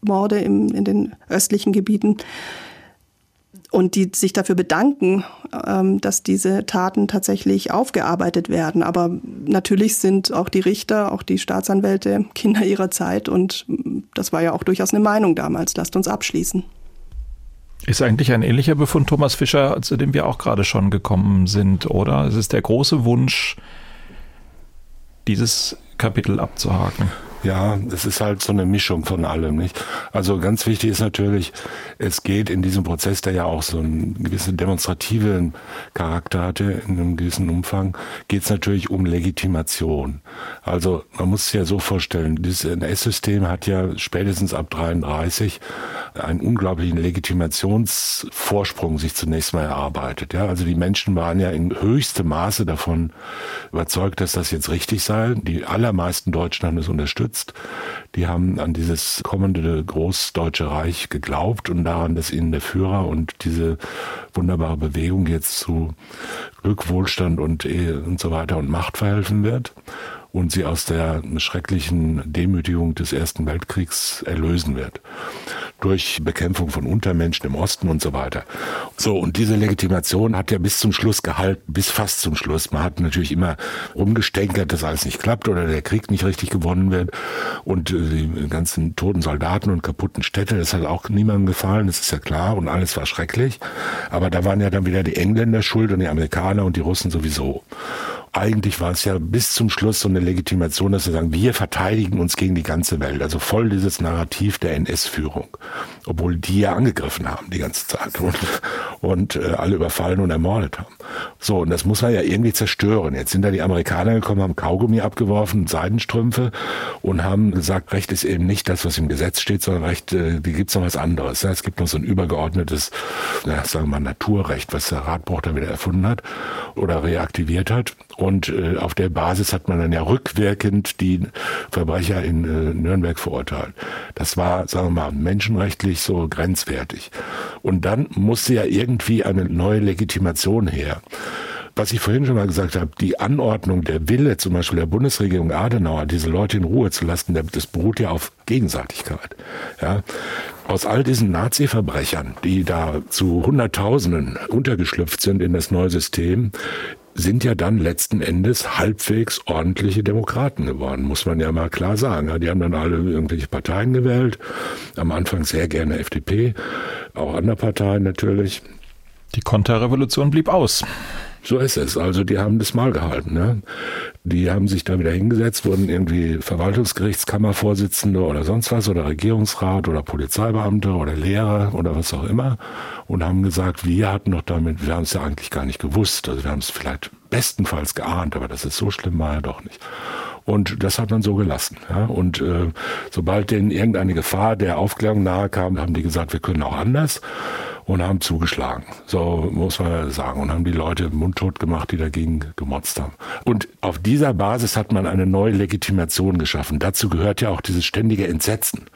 Morde im, in den östlichen Gebieten und die sich dafür bedanken, ähm, dass diese Taten tatsächlich aufgearbeitet werden. Aber natürlich sind auch die Richter, auch die Staatsanwälte Kinder ihrer Zeit und das war ja auch durchaus eine Meinung damals. Lasst uns abschließen. Ist eigentlich ein ähnlicher Befund Thomas Fischer, zu dem wir auch gerade schon gekommen sind, oder? Es ist der große Wunsch, dieses Kapitel abzuhaken. Ja, es ist halt so eine Mischung von allem, nicht? Also ganz wichtig ist natürlich, es geht in diesem Prozess, der ja auch so einen gewissen demonstrativen Charakter hatte, in einem gewissen Umfang, geht es natürlich um Legitimation. Also man muss sich ja so vorstellen, dieses NS-System hat ja spätestens ab 33 einen unglaublichen Legitimationsvorsprung sich zunächst mal erarbeitet. Ja, also die Menschen waren ja in höchstem Maße davon überzeugt, dass das jetzt richtig sei. Die allermeisten Deutschen haben es unterstützt unterstützt. Die haben an dieses kommende Großdeutsche Reich geglaubt und daran, dass ihnen der Führer und diese wunderbare Bewegung jetzt zu Glück, Wohlstand und, und so weiter und Macht verhelfen wird und sie aus der schrecklichen Demütigung des Ersten Weltkriegs erlösen wird. Durch Bekämpfung von Untermenschen im Osten und so weiter. So, und diese Legitimation hat ja bis zum Schluss gehalten, bis fast zum Schluss. Man hat natürlich immer rumgestänkert, dass alles nicht klappt oder der Krieg nicht richtig gewonnen wird und äh, die ganzen toten Soldaten und kaputten Städte, das hat auch niemandem gefallen, das ist ja klar und alles war schrecklich. Aber da waren ja dann wieder die Engländer schuld und die Amerikaner und die Russen sowieso eigentlich war es ja bis zum Schluss so eine Legitimation, dass wir sagen, wir verteidigen uns gegen die ganze Welt. Also voll dieses Narrativ der NS-Führung. obwohl die ja angegriffen haben die ganze Zeit und, und äh, alle überfallen und ermordet haben. So, und das muss man ja irgendwie zerstören. Jetzt sind da die Amerikaner gekommen, haben Kaugummi abgeworfen, Seidenstrümpfe und haben gesagt, Recht ist eben nicht das, was im Gesetz steht, sondern Recht, äh, die gibt's noch was anderes. Ja, es gibt noch so ein übergeordnetes, ja, sagen wir mal, Naturrecht, was der Ratbruch dann wieder erfunden hat oder reaktiviert hat. Und äh, auf der Basis hat man dann ja rückwirkend die Verbrecher in äh, Nürnberg verurteilt. Das war, sagen wir mal, menschenrechtlich so grenzwertig. Und dann musste ja irgendwie eine neue Legitimation her was ich vorhin schon mal gesagt habe, die Anordnung, der Wille zum Beispiel der Bundesregierung Adenauer, diese Leute in Ruhe zu lassen, das beruht ja auf Gegenseitigkeit. Ja. Aus all diesen Nazi-Verbrechern, die da zu Hunderttausenden untergeschlüpft sind in das neue System, sind ja dann letzten Endes halbwegs ordentliche Demokraten geworden, muss man ja mal klar sagen. Die haben dann alle irgendwelche Parteien gewählt, am Anfang sehr gerne FDP, auch andere Parteien natürlich. Die Konterrevolution blieb aus. So ist es. Also die haben das mal gehalten. Ne? Die haben sich da wieder hingesetzt, wurden irgendwie Verwaltungsgerichtskammervorsitzende oder sonst was oder Regierungsrat oder Polizeibeamte oder Lehrer oder was auch immer und haben gesagt, wir hatten doch damit, wir haben es ja eigentlich gar nicht gewusst. Also wir haben es vielleicht bestenfalls geahnt, aber das ist so schlimm war ja doch nicht. Und das hat man so gelassen. Ja? Und äh, sobald denen irgendeine Gefahr der Aufklärung nahe kam, haben die gesagt, wir können auch anders und haben zugeschlagen. So muss man sagen. Und haben die Leute mundtot gemacht, die dagegen gemotzt haben. Und auf dieser Basis hat man eine neue Legitimation geschaffen. Dazu gehört ja auch dieses ständige Entsetzen,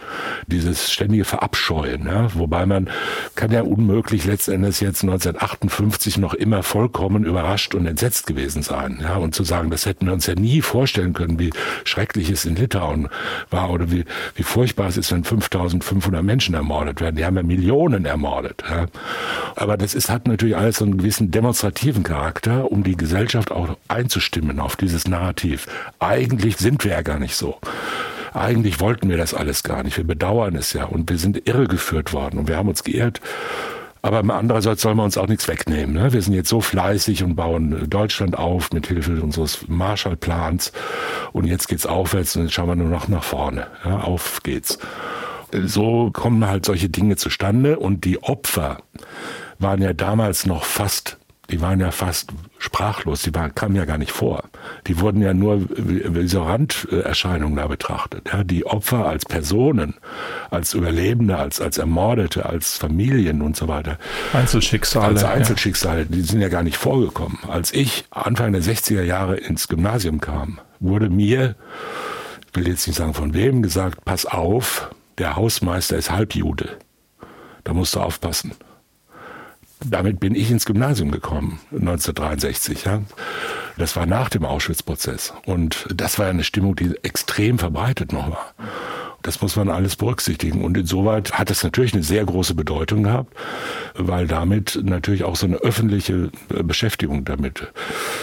dieses ständige Verabscheuen. Ja? Wobei man kann ja unmöglich letztendlich jetzt 1958 noch immer vollkommen überrascht und entsetzt gewesen sein. Ja? Und zu sagen, das hätten wir uns ja nie vorstellen können, wie schrecklich es in Litauen war oder wie, wie furchtbar es ist, wenn 5500 Menschen ermordet werden. Die haben ja Millionen ermordet. Ja? Aber das ist, hat natürlich alles einen gewissen demonstrativen Charakter, um die Gesellschaft auch einzustimmen auf dieses Narrativ. Eigentlich sind wir ja gar nicht so eigentlich wollten wir das alles gar nicht. Wir bedauern es ja und wir sind irregeführt worden und wir haben uns geirrt. Aber andererseits soll man uns auch nichts wegnehmen. Ne? Wir sind jetzt so fleißig und bauen Deutschland auf mit Hilfe unseres Marshallplans. Und jetzt geht's aufwärts und jetzt schauen wir nur noch nach vorne. Ja, auf geht's so kommen halt solche Dinge zustande und die Opfer waren ja damals noch fast die waren ja fast sprachlos, die waren, kamen ja gar nicht vor. Die wurden ja nur wie so Randerscheinungen da betrachtet. Ja, die Opfer als Personen, als Überlebende, als, als Ermordete, als Familien und so weiter. Einzelschicksale. Als Einzelschicksale, ja. die sind ja gar nicht vorgekommen. Als ich Anfang der 60er Jahre ins Gymnasium kam, wurde mir, ich will jetzt nicht sagen von wem, gesagt, pass auf, der Hausmeister ist Halbjude. Da musst du aufpassen. Damit bin ich ins Gymnasium gekommen, 1963. Ja. Das war nach dem Auschwitz-Prozess. Und das war eine Stimmung, die extrem verbreitet noch war. Das muss man alles berücksichtigen. Und insoweit hat es natürlich eine sehr große Bedeutung gehabt, weil damit natürlich auch so eine öffentliche Beschäftigung damit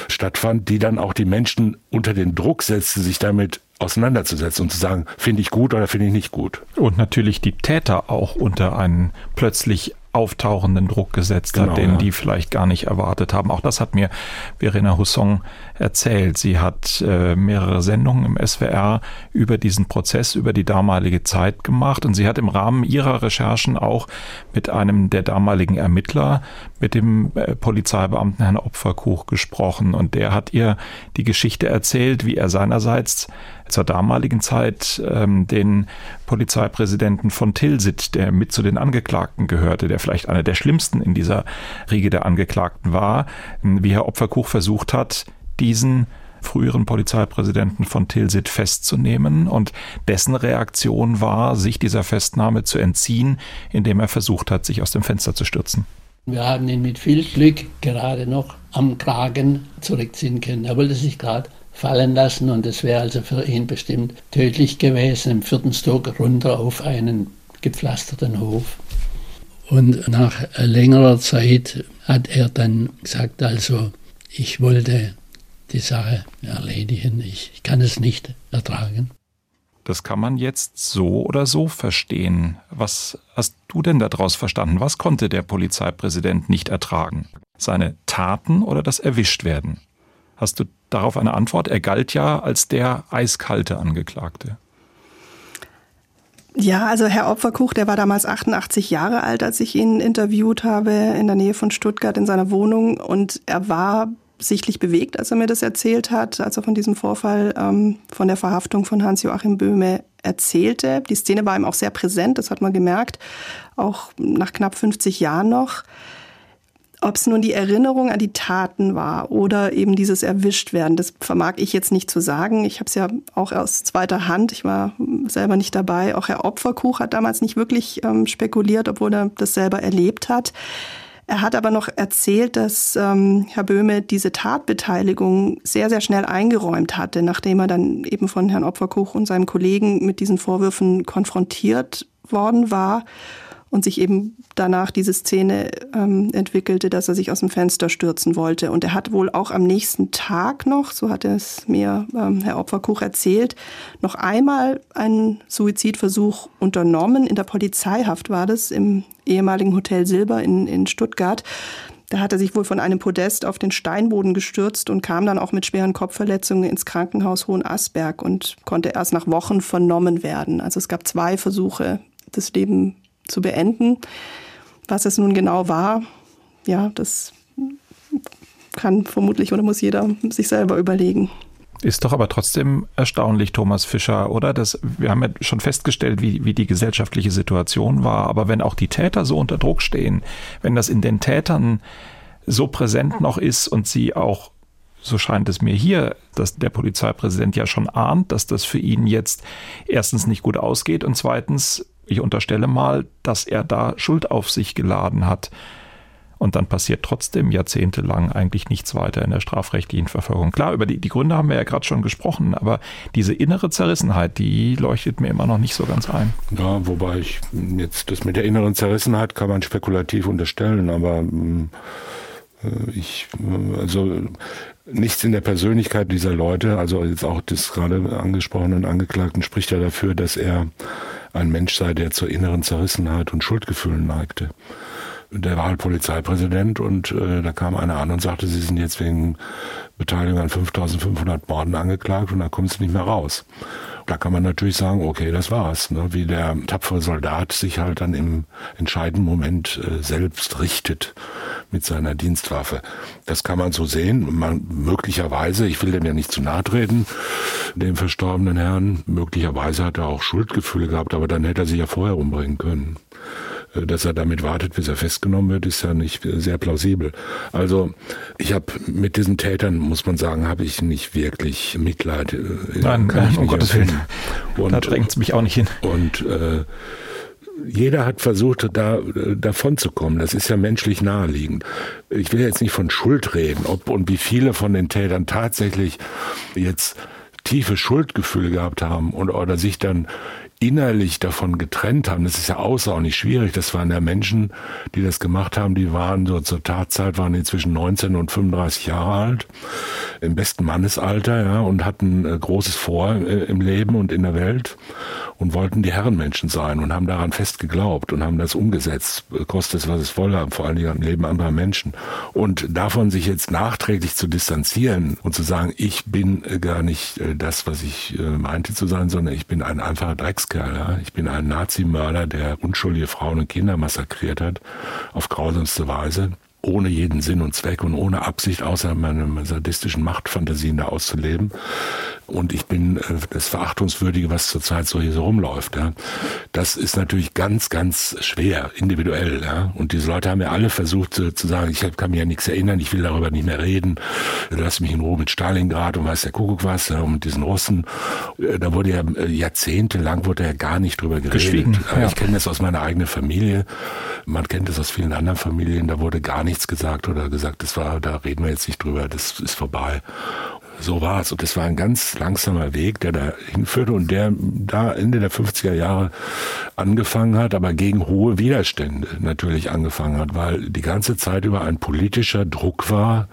stattfand, die dann auch die Menschen unter den Druck setzte, sich damit auseinanderzusetzen und zu sagen, finde ich gut oder finde ich nicht gut. Und natürlich die Täter auch unter einen plötzlich auftauchenden Druck gesetzt genau, hat, den ja. die vielleicht gar nicht erwartet haben. Auch das hat mir Verena Husson erzählt. Sie hat äh, mehrere Sendungen im SWR über diesen Prozess, über die damalige Zeit gemacht und sie hat im Rahmen ihrer Recherchen auch mit einem der damaligen Ermittler, mit dem äh, Polizeibeamten Herrn Opferkuch gesprochen und der hat ihr die Geschichte erzählt, wie er seinerseits zur damaligen Zeit ähm, den Polizeipräsidenten von Tilsit, der mit zu den Angeklagten gehörte, der vielleicht einer der schlimmsten in dieser Riege der Angeklagten war, wie Herr Opferkuch versucht hat, diesen früheren Polizeipräsidenten von Tilsit festzunehmen und dessen Reaktion war, sich dieser Festnahme zu entziehen, indem er versucht hat, sich aus dem Fenster zu stürzen. Wir haben ihn mit viel Glück gerade noch am Kragen zurückziehen können. Er wollte sich gerade fallen lassen und es wäre also für ihn bestimmt tödlich gewesen, im vierten Stock runter auf einen gepflasterten Hof. Und nach längerer Zeit hat er dann gesagt, also ich wollte die Sache erledigen, ich, kann es nicht ertragen. Das kann man jetzt so oder so verstehen. Was hast du denn daraus verstanden? Was konnte der Polizeipräsident nicht ertragen? Seine Taten oder das Erwischtwerden? Hast du darauf eine Antwort? Er galt ja als der eiskalte Angeklagte. Ja, also Herr Opferkuch, der war damals 88 Jahre alt, als ich ihn interviewt habe in der Nähe von Stuttgart in seiner Wohnung. Und er war sichtlich bewegt, als er mir das erzählt hat, als er von diesem Vorfall, ähm, von der Verhaftung von Hans-Joachim Böhme erzählte. Die Szene war ihm auch sehr präsent, das hat man gemerkt, auch nach knapp 50 Jahren noch. Ob es nun die Erinnerung an die Taten war oder eben dieses Erwischtwerden, das vermag ich jetzt nicht zu sagen. Ich habe es ja auch aus zweiter Hand, ich war selber nicht dabei. Auch Herr Opferkuch hat damals nicht wirklich ähm, spekuliert, obwohl er das selber erlebt hat. Er hat aber noch erzählt, dass ähm, Herr Böhme diese Tatbeteiligung sehr, sehr schnell eingeräumt hatte, nachdem er dann eben von Herrn Opferkuch und seinem Kollegen mit diesen Vorwürfen konfrontiert worden war und sich eben danach diese Szene ähm, entwickelte, dass er sich aus dem Fenster stürzen wollte. Und er hat wohl auch am nächsten Tag noch, so hat es mir ähm, Herr Opferkuch erzählt, noch einmal einen Suizidversuch unternommen. In der Polizeihaft war das im ehemaligen Hotel Silber in, in Stuttgart. Da hat er sich wohl von einem Podest auf den Steinboden gestürzt und kam dann auch mit schweren Kopfverletzungen ins Krankenhaus Hohenasperg und konnte erst nach Wochen vernommen werden. Also es gab zwei Versuche, das Leben zu beenden. Was es nun genau war, ja, das kann vermutlich oder muss jeder sich selber überlegen. Ist doch aber trotzdem erstaunlich, Thomas Fischer, oder? Das, wir haben ja schon festgestellt, wie, wie die gesellschaftliche Situation war. Aber wenn auch die Täter so unter Druck stehen, wenn das in den Tätern so präsent noch ist und sie auch, so scheint es mir hier, dass der Polizeipräsident ja schon ahnt, dass das für ihn jetzt erstens nicht gut ausgeht und zweitens ich unterstelle mal, dass er da Schuld auf sich geladen hat. Und dann passiert trotzdem jahrzehntelang eigentlich nichts weiter in der strafrechtlichen Verfolgung. Klar, über die, die Gründe haben wir ja gerade schon gesprochen, aber diese innere Zerrissenheit, die leuchtet mir immer noch nicht so ganz ein. Ja, wobei ich jetzt das mit der inneren Zerrissenheit kann man spekulativ unterstellen, aber äh, ich, also nichts in der Persönlichkeit dieser Leute, also jetzt auch des gerade angesprochenen Angeklagten, spricht ja dafür, dass er ein Mensch sei, der zur inneren Zerrissenheit und Schuldgefühlen neigte. Der war halt Polizeipräsident und äh, da kam einer an und sagte, Sie sind jetzt wegen Beteiligung an 5500 Morden angeklagt und da kommen Sie nicht mehr raus. Da kann man natürlich sagen, okay, das war's. Ne? Wie der tapfere Soldat sich halt dann im entscheidenden Moment äh, selbst richtet mit seiner Dienstwaffe. Das kann man so sehen. Man, möglicherweise, ich will dem ja nicht zu nahe treten, dem verstorbenen Herrn, möglicherweise hat er auch Schuldgefühle gehabt, aber dann hätte er sich ja vorher umbringen können. Äh, dass er damit wartet, bis er festgenommen wird, ist ja nicht sehr plausibel. Also ich habe mit diesen Tätern, muss man sagen, habe ich nicht wirklich Mitleid. Äh, nein, nein um Gottes Willen. Und, da drängt es mich auch nicht hin. Und äh, jeder hat versucht, da äh, davon zu kommen. Das ist ja menschlich naheliegend. Ich will jetzt nicht von Schuld reden, ob und wie viele von den Tätern tatsächlich jetzt tiefe Schuldgefühle gehabt haben und oder sich dann innerlich davon getrennt haben. Das ist ja außerordentlich schwierig. Das waren ja Menschen, die das gemacht haben, die waren so zur Tatzeit, waren inzwischen 19 und 35 Jahre alt, im besten Mannesalter, ja, und hatten äh, großes Vor äh, im Leben und in der Welt und wollten die Herrenmenschen sein und haben daran fest geglaubt und haben das umgesetzt, kostet es, was es wolle, vor allen Dingen am Leben anderer Menschen. Und davon sich jetzt nachträglich zu distanzieren und zu sagen, ich bin äh, gar nicht das, was ich meinte zu sein, sondern ich bin ein einfacher Dreckskerl, Dreckskerl. Ich bin ein Nazimörder, der unschuldige Frauen und Kinder massakriert hat, auf grausamste Weise ohne jeden Sinn und Zweck und ohne Absicht, außer meine sadistischen Machtfantasien da auszuleben. Und ich bin äh, das Verachtungswürdige, was zurzeit so hier so rumläuft. Ja. Das ist natürlich ganz, ganz schwer, individuell. Ja. Und diese Leute haben ja alle versucht zu, zu sagen, ich kann mir ja nichts erinnern, ich will darüber nicht mehr reden. Lass mich in Ruhe mit Stalingrad und weiß der Kuckuck was, ja, und mit diesen Russen. Äh, da wurde ja äh, jahrzehntelang wurde ja gar nicht drüber geredet. Geschwiegen, ja. Ich kenne das aus meiner eigenen Familie. Man kennt das aus vielen anderen Familien. Da wurde gar nicht nichts gesagt oder gesagt, das war, da reden wir jetzt nicht drüber, das ist vorbei. So war es. Und das war ein ganz langsamer Weg, der da hinführte und der da Ende der 50er Jahre angefangen hat, aber gegen hohe Widerstände natürlich angefangen hat, weil die ganze Zeit über ein politischer Druck war,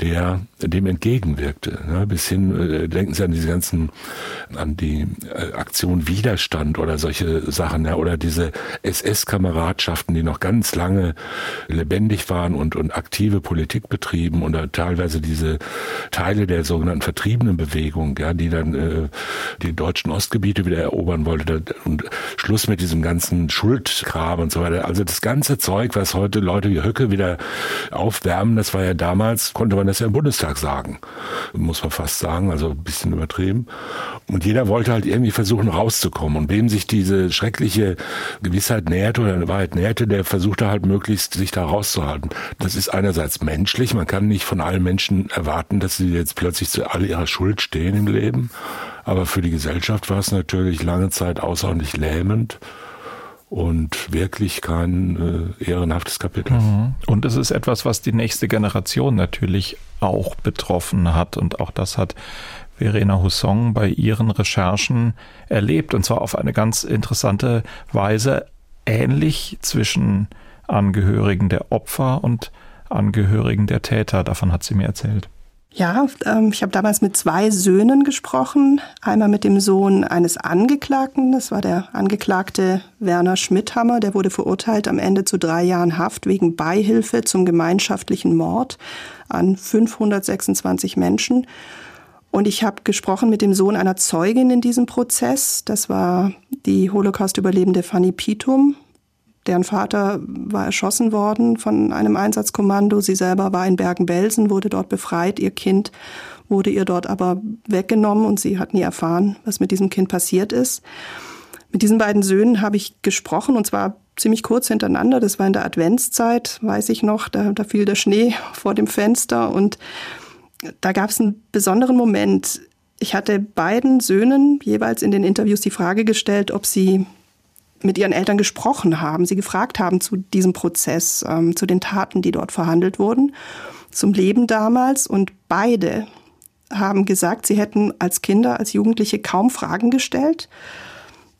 der dem entgegenwirkte. Ne? Bis hin, äh, denken Sie an diese ganzen, an die äh, Aktion Widerstand oder solche Sachen, ja, oder diese SS-Kameradschaften, die noch ganz lange lebendig waren und, und aktive Politik betrieben oder teilweise diese Teile der sogenannten Vertriebenenbewegung, ja, die dann äh, die deutschen Ostgebiete wieder erobern wollte und Schluss mit diesem ganzen Schuldkram und so weiter. Also das ganze Zeug, was heute Leute wie Höcke wieder aufwärmen, das war ja damals, konnte man das ja im Bundestag sagen, muss man fast sagen, also ein bisschen übertrieben. Und jeder wollte halt irgendwie versuchen rauszukommen. Und wem sich diese schreckliche Gewissheit näherte oder Wahrheit näherte, der versuchte halt möglichst sich da rauszuhalten. Das ist einerseits menschlich, man kann nicht von allen Menschen erwarten, dass sie jetzt plötzlich zu all ihrer Schuld stehen im Leben. Aber für die Gesellschaft war es natürlich lange Zeit außerordentlich lähmend und wirklich kein äh, ehrenhaftes Kapitel. Mhm. Und es ist etwas, was die nächste Generation natürlich auch betroffen hat. Und auch das hat Verena Husson bei ihren Recherchen erlebt. Und zwar auf eine ganz interessante Weise ähnlich zwischen Angehörigen der Opfer und Angehörigen der Täter. Davon hat sie mir erzählt. Ja, ähm, ich habe damals mit zwei Söhnen gesprochen. Einmal mit dem Sohn eines Angeklagten, das war der Angeklagte Werner Schmidhammer, der wurde verurteilt am Ende zu drei Jahren Haft wegen Beihilfe zum gemeinschaftlichen Mord an 526 Menschen. Und ich habe gesprochen mit dem Sohn einer Zeugin in diesem Prozess. Das war die Holocaust-Überlebende Fanny Pitum deren Vater war erschossen worden von einem Einsatzkommando. Sie selber war in Bergen-Belsen, wurde dort befreit. Ihr Kind wurde ihr dort aber weggenommen und sie hat nie erfahren, was mit diesem Kind passiert ist. Mit diesen beiden Söhnen habe ich gesprochen und zwar ziemlich kurz hintereinander. Das war in der Adventszeit, weiß ich noch. Da, da fiel der Schnee vor dem Fenster und da gab es einen besonderen Moment. Ich hatte beiden Söhnen jeweils in den Interviews die Frage gestellt, ob sie mit ihren Eltern gesprochen haben, sie gefragt haben zu diesem Prozess, ähm, zu den Taten, die dort verhandelt wurden, zum Leben damals. Und beide haben gesagt, sie hätten als Kinder, als Jugendliche kaum Fragen gestellt.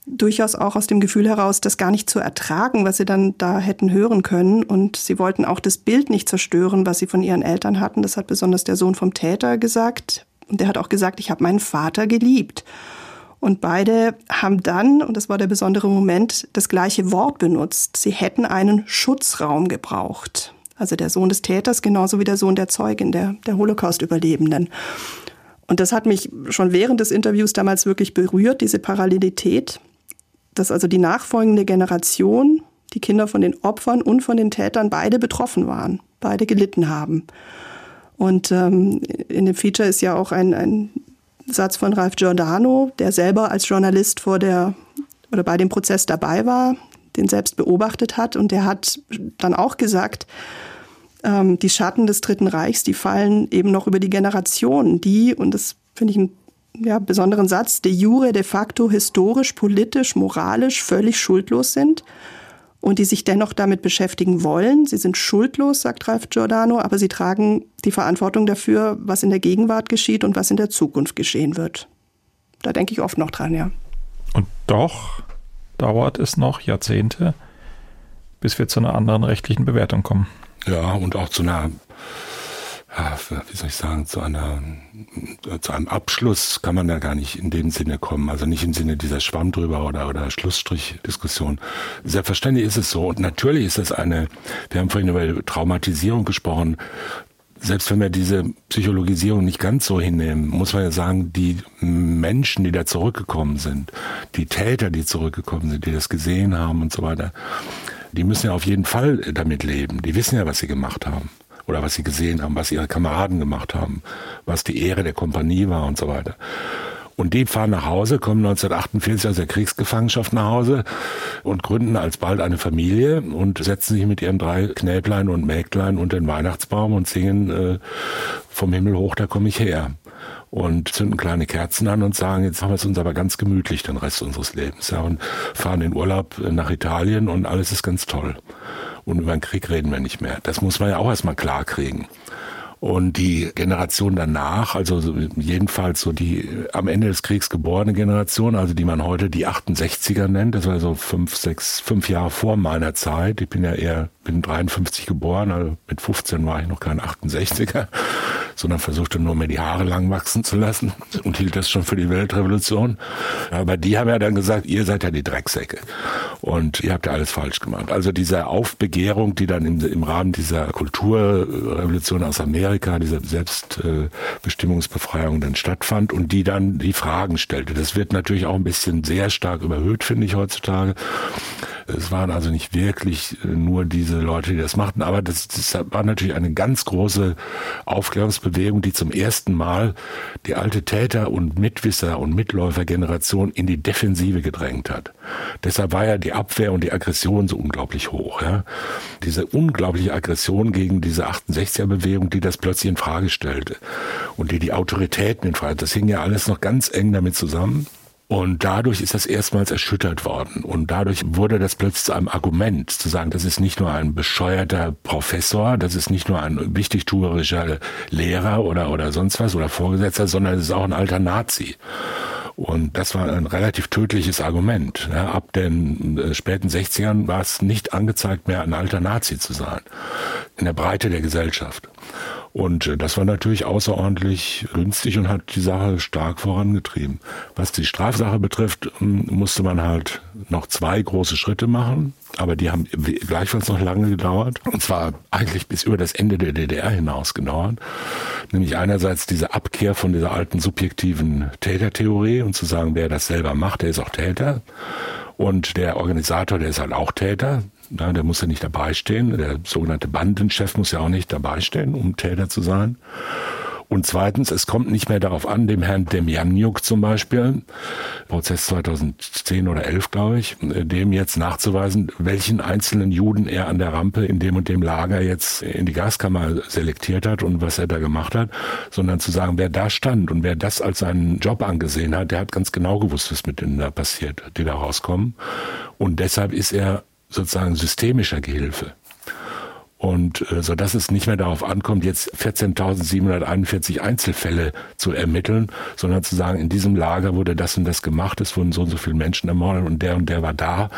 Durchaus auch aus dem Gefühl heraus, das gar nicht zu ertragen, was sie dann da hätten hören können. Und sie wollten auch das Bild nicht zerstören, was sie von ihren Eltern hatten. Das hat besonders der Sohn vom Täter gesagt. Und der hat auch gesagt, ich habe meinen Vater geliebt. Und beide haben dann, und das war der besondere Moment, das gleiche Wort benutzt. Sie hätten einen Schutzraum gebraucht. Also der Sohn des Täters genauso wie der Sohn der Zeugin, der, der Holocaust-Überlebenden. Und das hat mich schon während des Interviews damals wirklich berührt, diese Parallelität, dass also die nachfolgende Generation, die Kinder von den Opfern und von den Tätern beide betroffen waren, beide gelitten haben. Und ähm, in dem Feature ist ja auch ein, ein Satz von Ralph Giordano, der selber als Journalist vor der oder bei dem Prozess dabei war, den selbst beobachtet hat. Und der hat dann auch gesagt, ähm, die Schatten des Dritten Reichs, die fallen eben noch über die Generationen, die, und das finde ich einen ja, besonderen Satz, de jure, de facto, historisch, politisch, moralisch völlig schuldlos sind und die sich dennoch damit beschäftigen wollen. Sie sind schuldlos, sagt Ralf Giordano, aber sie tragen die Verantwortung dafür, was in der Gegenwart geschieht und was in der Zukunft geschehen wird. Da denke ich oft noch dran, ja. Und doch dauert es noch Jahrzehnte, bis wir zu einer anderen rechtlichen Bewertung kommen. Ja, und auch zu einer wie soll ich sagen, zu einer, zu einem Abschluss kann man da gar nicht in dem Sinne kommen. Also nicht im Sinne dieser Schwamm drüber oder, oder Schlussstrich-Diskussion. Selbstverständlich ist es so. Und natürlich ist es eine, wir haben vorhin über Traumatisierung gesprochen. Selbst wenn wir diese Psychologisierung nicht ganz so hinnehmen, muss man ja sagen, die Menschen, die da zurückgekommen sind, die Täter, die zurückgekommen sind, die das gesehen haben und so weiter, die müssen ja auf jeden Fall damit leben. Die wissen ja, was sie gemacht haben oder was sie gesehen haben, was ihre Kameraden gemacht haben, was die Ehre der Kompanie war und so weiter. Und die fahren nach Hause, kommen 1948 aus der Kriegsgefangenschaft nach Hause und gründen alsbald eine Familie und setzen sich mit ihren drei Knäblein und Mägdlein unter den Weihnachtsbaum und singen äh, vom Himmel hoch, da komme ich her. Und zünden kleine Kerzen an und sagen, jetzt haben wir es uns aber ganz gemütlich den Rest unseres Lebens. Ja, und fahren in Urlaub nach Italien und alles ist ganz toll und über den Krieg reden wir nicht mehr. Das muss man ja auch erstmal klar kriegen. Und die Generation danach, also jedenfalls so die am Ende des Kriegs geborene Generation, also die man heute die 68er nennt, das war so fünf, sechs, fünf Jahre vor meiner Zeit. Ich bin ja eher, bin 53 geboren, also mit 15 war ich noch kein 68er. sondern versuchte nur mehr die Haare lang wachsen zu lassen und hielt das schon für die Weltrevolution. Aber die haben ja dann gesagt, ihr seid ja die Drecksäcke und ihr habt ja alles falsch gemacht. Also diese Aufbegehrung, die dann im, im Rahmen dieser Kulturrevolution aus Amerika, dieser Selbstbestimmungsbefreiung dann stattfand und die dann die Fragen stellte. Das wird natürlich auch ein bisschen sehr stark überhöht, finde ich heutzutage. Es waren also nicht wirklich äh, nur diese Leute, die das machten, aber das, das war natürlich eine ganz große Aufklärungsbewegung, die zum ersten Mal die alte Täter- und Mitwisser- und Mitläufergeneration in die Defensive gedrängt hat. Deshalb war ja die Abwehr und die Aggression so unglaublich hoch. Ja. Diese unglaubliche Aggression gegen diese 68er-Bewegung, die das plötzlich in Frage stellte und die die Autoritäten in Frage, das hing ja alles noch ganz eng damit zusammen. Und dadurch ist das erstmals erschüttert worden. Und dadurch wurde das plötzlich zu einem Argument, zu sagen, das ist nicht nur ein bescheuerter Professor, das ist nicht nur ein wichtigtuerischer Lehrer oder, oder sonst was oder Vorgesetzter, sondern es ist auch ein alter Nazi. Und das war ein relativ tödliches Argument. Ab den äh, späten 60ern war es nicht angezeigt mehr, ein alter Nazi zu sein. In der Breite der Gesellschaft. Und äh, das war natürlich außerordentlich günstig und hat die Sache stark vorangetrieben. Was die Strafsache betrifft, ähm, musste man halt noch zwei große Schritte machen, aber die haben gleichfalls noch lange gedauert. Und zwar eigentlich bis über das Ende der DDR hinaus gedauert. Nämlich einerseits diese Abkehr von dieser alten subjektiven Tätertheorie und zu sagen, wer das selber macht, der ist auch Täter. Und der Organisator, der ist halt auch Täter. Ja, der muss ja nicht dabei stehen. Der sogenannte Bandenchef muss ja auch nicht dabei stehen, um Täter zu sein. Und zweitens, es kommt nicht mehr darauf an, dem Herrn Demjanjuk zum Beispiel, Prozess 2010 oder 11, glaube ich, dem jetzt nachzuweisen, welchen einzelnen Juden er an der Rampe in dem und dem Lager jetzt in die Gaskammer selektiert hat und was er da gemacht hat, sondern zu sagen, wer da stand und wer das als seinen Job angesehen hat, der hat ganz genau gewusst, was mit denen da passiert, die da rauskommen. Und deshalb ist er sozusagen systemischer Gehilfe. Und äh, so dass es nicht mehr darauf ankommt, jetzt 14.741 Einzelfälle zu ermitteln, sondern zu sagen, in diesem Lager wurde das und das gemacht, es wurden so und so viele Menschen ermordet und der und der war da,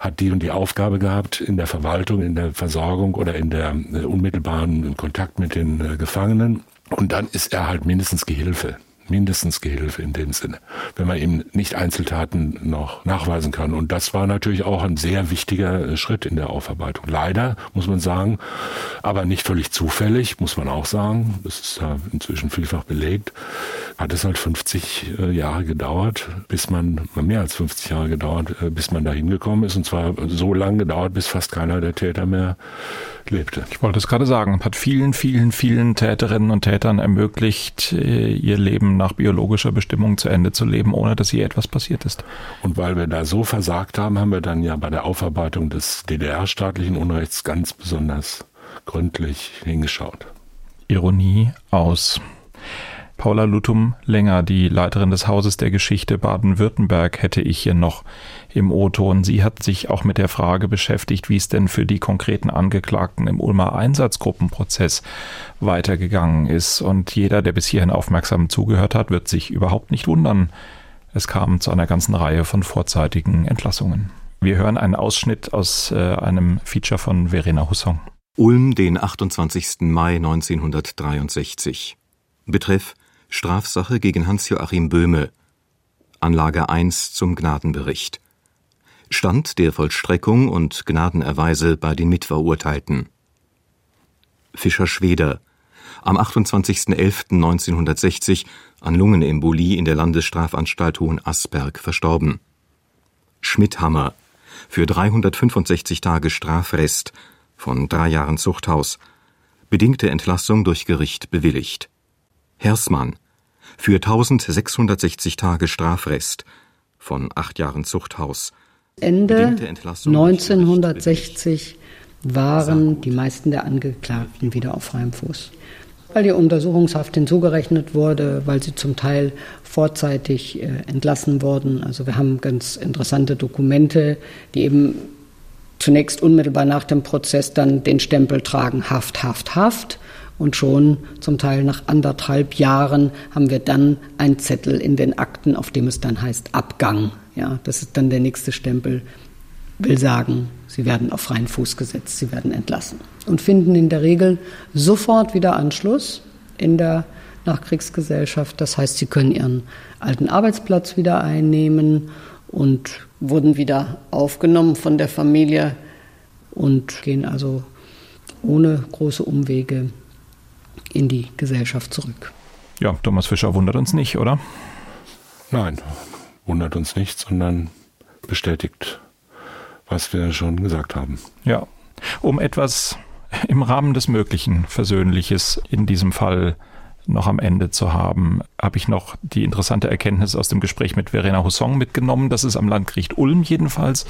hat die und die Aufgabe gehabt in der Verwaltung, in der Versorgung oder in der äh, unmittelbaren Kontakt mit den äh, Gefangenen. Und dann ist er halt mindestens Gehilfe mindestens Gehilfe in dem Sinne, wenn man eben nicht Einzeltaten noch nachweisen kann. Und das war natürlich auch ein sehr wichtiger äh, Schritt in der Aufarbeitung. Leider, muss man sagen, aber nicht völlig zufällig, muss man auch sagen, das ist ja inzwischen vielfach belegt, hat es halt 50 äh, Jahre gedauert, bis man, mehr als 50 Jahre gedauert, äh, bis man da hingekommen ist. Und zwar so lange gedauert, bis fast keiner der Täter mehr lebte. Ich wollte es gerade sagen, hat vielen, vielen, vielen Täterinnen und Tätern ermöglicht, ihr Leben nach biologischer Bestimmung zu Ende zu leben, ohne dass je etwas passiert ist. Und weil wir da so versagt haben, haben wir dann ja bei der Aufarbeitung des DDR-staatlichen Unrechts ganz besonders gründlich hingeschaut. Ironie aus. Paula Lutum Länger, die Leiterin des Hauses der Geschichte Baden-Württemberg, hätte ich hier noch im O-Ton. Sie hat sich auch mit der Frage beschäftigt, wie es denn für die konkreten Angeklagten im Ulmer Einsatzgruppenprozess weitergegangen ist. Und jeder, der bis hierhin aufmerksam zugehört hat, wird sich überhaupt nicht wundern. Es kam zu einer ganzen Reihe von vorzeitigen Entlassungen. Wir hören einen Ausschnitt aus äh, einem Feature von Verena Hussong. Ulm, den 28. Mai 1963. Betreff Strafsache gegen Hans-Joachim Böhme. Anlage 1 zum Gnadenbericht. Stand der Vollstreckung und Gnadenerweise bei den Mitverurteilten. Fischer Schweder. Am 28.11.1960 an Lungenembolie in der Landesstrafanstalt Hohenasperg verstorben. Schmidthammer. Für 365 Tage Strafrest von drei Jahren Zuchthaus. Bedingte Entlassung durch Gericht bewilligt. Hersmann für 1660 Tage Strafrest von acht Jahren Zuchthaus. Ende 1960 waren die meisten der Angeklagten wieder auf freiem Fuß. Weil die Untersuchungshaft hinzugerechnet wurde, weil sie zum Teil vorzeitig äh, entlassen wurden. Also wir haben ganz interessante Dokumente, die eben zunächst unmittelbar nach dem Prozess dann den Stempel tragen Haft, Haft, Haft und schon zum Teil nach anderthalb Jahren haben wir dann einen Zettel in den Akten, auf dem es dann heißt Abgang. Ja, das ist dann der nächste Stempel, will sagen, sie werden auf freien Fuß gesetzt, sie werden entlassen und finden in der Regel sofort wieder Anschluss in der Nachkriegsgesellschaft. Das heißt, sie können ihren alten Arbeitsplatz wieder einnehmen und wurden wieder aufgenommen von der Familie und gehen also ohne große Umwege in die Gesellschaft zurück. Ja, Thomas Fischer wundert uns nicht, oder? Nein, wundert uns nicht, sondern bestätigt, was wir schon gesagt haben. Ja, um etwas im Rahmen des Möglichen Versöhnliches in diesem Fall noch am Ende zu haben, habe ich noch die interessante Erkenntnis aus dem Gespräch mit Verena Hussong mitgenommen, dass es am Landgericht Ulm jedenfalls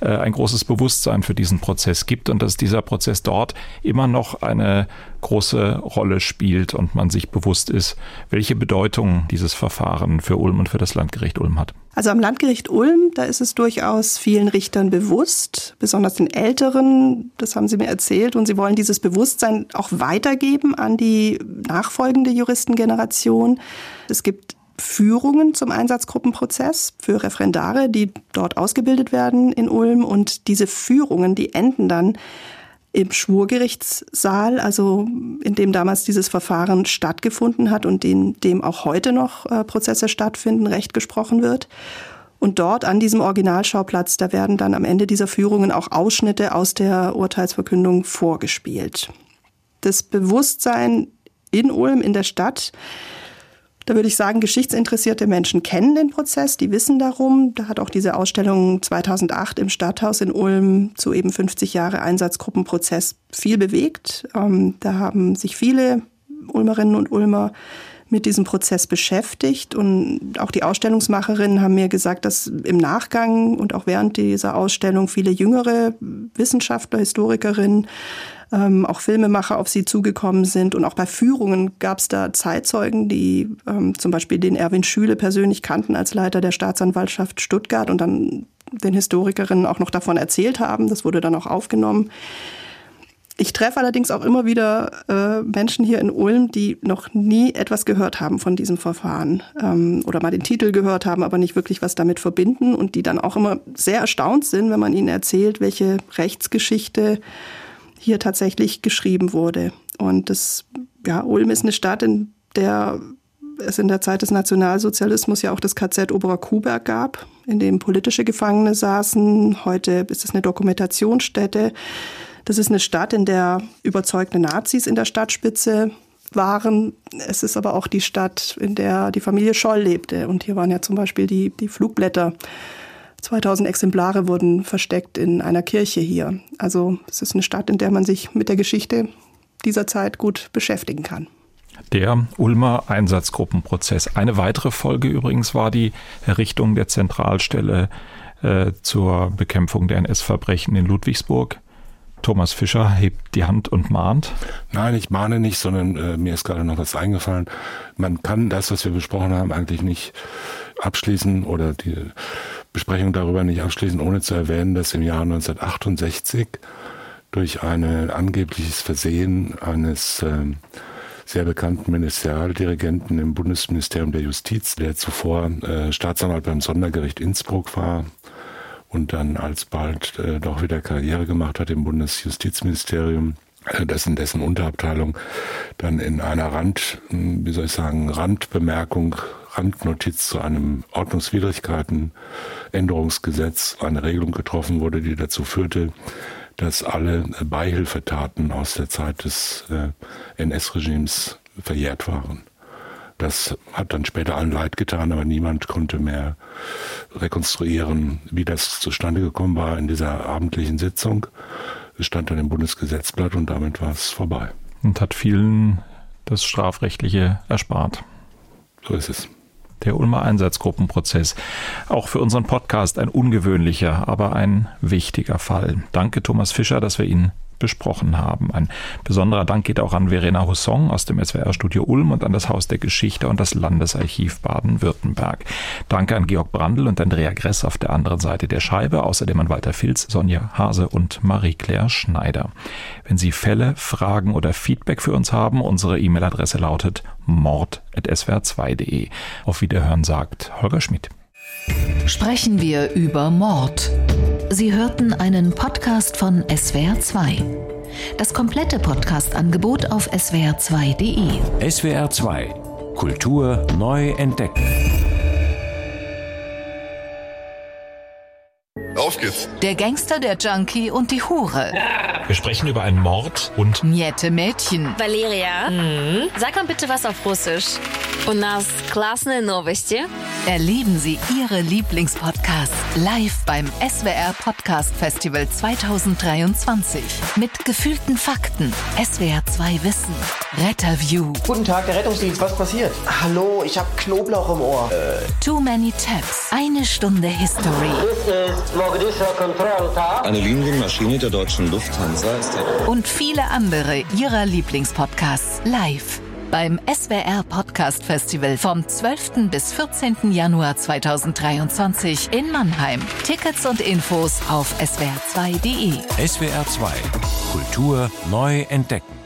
äh, ein großes Bewusstsein für diesen Prozess gibt und dass dieser Prozess dort immer noch eine große Rolle spielt und man sich bewusst ist, welche Bedeutung dieses Verfahren für Ulm und für das Landgericht Ulm hat. Also am Landgericht Ulm, da ist es durchaus vielen Richtern bewusst, besonders den Älteren, das haben sie mir erzählt, und sie wollen dieses Bewusstsein auch weitergeben an die nachfolgende Juristengeneration. Es gibt Führungen zum Einsatzgruppenprozess für Referendare, die dort ausgebildet werden in Ulm. Und diese Führungen, die enden dann im Schwurgerichtssaal, also in dem damals dieses Verfahren stattgefunden hat und in dem auch heute noch äh, Prozesse stattfinden, Recht gesprochen wird. Und dort an diesem Originalschauplatz, da werden dann am Ende dieser Führungen auch Ausschnitte aus der Urteilsverkündung vorgespielt. Das Bewusstsein in Ulm, in der Stadt, da würde ich sagen, geschichtsinteressierte Menschen kennen den Prozess, die wissen darum. Da hat auch diese Ausstellung 2008 im Stadthaus in Ulm zu eben 50 Jahre Einsatzgruppenprozess viel bewegt. Ähm, da haben sich viele Ulmerinnen und Ulmer mit diesem Prozess beschäftigt. Und auch die Ausstellungsmacherinnen haben mir gesagt, dass im Nachgang und auch während dieser Ausstellung viele jüngere Wissenschaftler, Historikerinnen ähm, auch Filmemacher auf sie zugekommen sind. Und auch bei Führungen gab es da Zeitzeugen, die ähm, zum Beispiel den Erwin Schüle persönlich kannten als Leiter der Staatsanwaltschaft Stuttgart und dann den Historikerinnen auch noch davon erzählt haben. Das wurde dann auch aufgenommen. Ich treffe allerdings auch immer wieder äh, Menschen hier in Ulm, die noch nie etwas gehört haben von diesem Verfahren ähm, oder mal den Titel gehört haben, aber nicht wirklich was damit verbinden und die dann auch immer sehr erstaunt sind, wenn man ihnen erzählt, welche Rechtsgeschichte hier tatsächlich geschrieben wurde. Und das, ja, Ulm ist eine Stadt, in der es in der Zeit des Nationalsozialismus ja auch das KZ Oberer Kuhberg gab, in dem politische Gefangene saßen. Heute ist es eine Dokumentationsstätte. Das ist eine Stadt, in der überzeugte Nazis in der Stadtspitze waren. Es ist aber auch die Stadt, in der die Familie Scholl lebte. Und hier waren ja zum Beispiel die, die Flugblätter 2000 Exemplare wurden versteckt in einer Kirche hier. Also es ist eine Stadt, in der man sich mit der Geschichte dieser Zeit gut beschäftigen kann. Der Ulmer Einsatzgruppenprozess. Eine weitere Folge übrigens war die Errichtung der Zentralstelle äh, zur Bekämpfung der NS-Verbrechen in Ludwigsburg. Thomas Fischer hebt die Hand und mahnt. Nein, ich mahne nicht, sondern äh, mir ist gerade noch was eingefallen. Man kann das, was wir besprochen haben, eigentlich nicht abschließen oder die Besprechung darüber nicht abschließen, ohne zu erwähnen, dass im Jahr 1968 durch ein angebliches Versehen eines äh, sehr bekannten Ministerialdirigenten im Bundesministerium der Justiz, der zuvor äh, Staatsanwalt beim Sondergericht Innsbruck war und dann alsbald äh, doch wieder Karriere gemacht hat im Bundesjustizministerium, äh, dessen, dessen Unterabteilung dann in einer Rand, wie soll ich sagen, Randbemerkung Randnotiz zu einem Ordnungswidrigkeitenänderungsgesetz eine Regelung getroffen wurde, die dazu führte, dass alle Beihilfetaten aus der Zeit des äh, NS-Regimes verjährt waren. Das hat dann später allen leid getan, aber niemand konnte mehr rekonstruieren, wie das zustande gekommen war in dieser abendlichen Sitzung. Es stand dann im Bundesgesetzblatt und damit war es vorbei. Und hat vielen das Strafrechtliche erspart. So ist es der Ulmer Einsatzgruppenprozess. Auch für unseren Podcast ein ungewöhnlicher, aber ein wichtiger Fall. Danke Thomas Fischer, dass wir ihn besprochen haben. Ein besonderer Dank geht auch an Verena Hussong aus dem SWR-Studio Ulm und an das Haus der Geschichte und das Landesarchiv Baden-Württemberg. Danke an Georg Brandl und Andrea Gress auf der anderen Seite der Scheibe, außerdem an Walter Filz, Sonja Hase und Marie-Claire Schneider. Wenn Sie Fälle, Fragen oder Feedback für uns haben, unsere E-Mail-Adresse lautet mord.swr2.de. Auf Wiederhören sagt Holger Schmidt. Sprechen wir über Mord. Sie hörten einen Podcast von SWR2. Das komplette Podcast-Angebot auf swr2.de. SWR 2 Kultur neu entdecken. Auf geht's. Der Gangster, der Junkie und die Hure. Wir sprechen über einen Mord und Niette Mädchen. Valeria, mhm. sag mal bitte was auf Russisch. У нас классные новости. Erleben Sie Ihre Lieblingspodcasts live beim SWR Podcast Festival 2023. Mit gefühlten Fakten, SWR 2 Wissen, Retterview. Guten Tag, der Rettungsdienst, was passiert? Hallo, ich habe Knoblauch im Ohr. Äh. Too Many Tabs, eine Stunde History. eine Linienmaschine der deutschen Lufthansa ist der Und viele andere Ihrer Lieblingspodcasts live beim SWR Podcast Festival vom 12. bis 14. Januar 2023 in Mannheim. Tickets und Infos auf swr2.de. SWR 2 Kultur neu entdecken.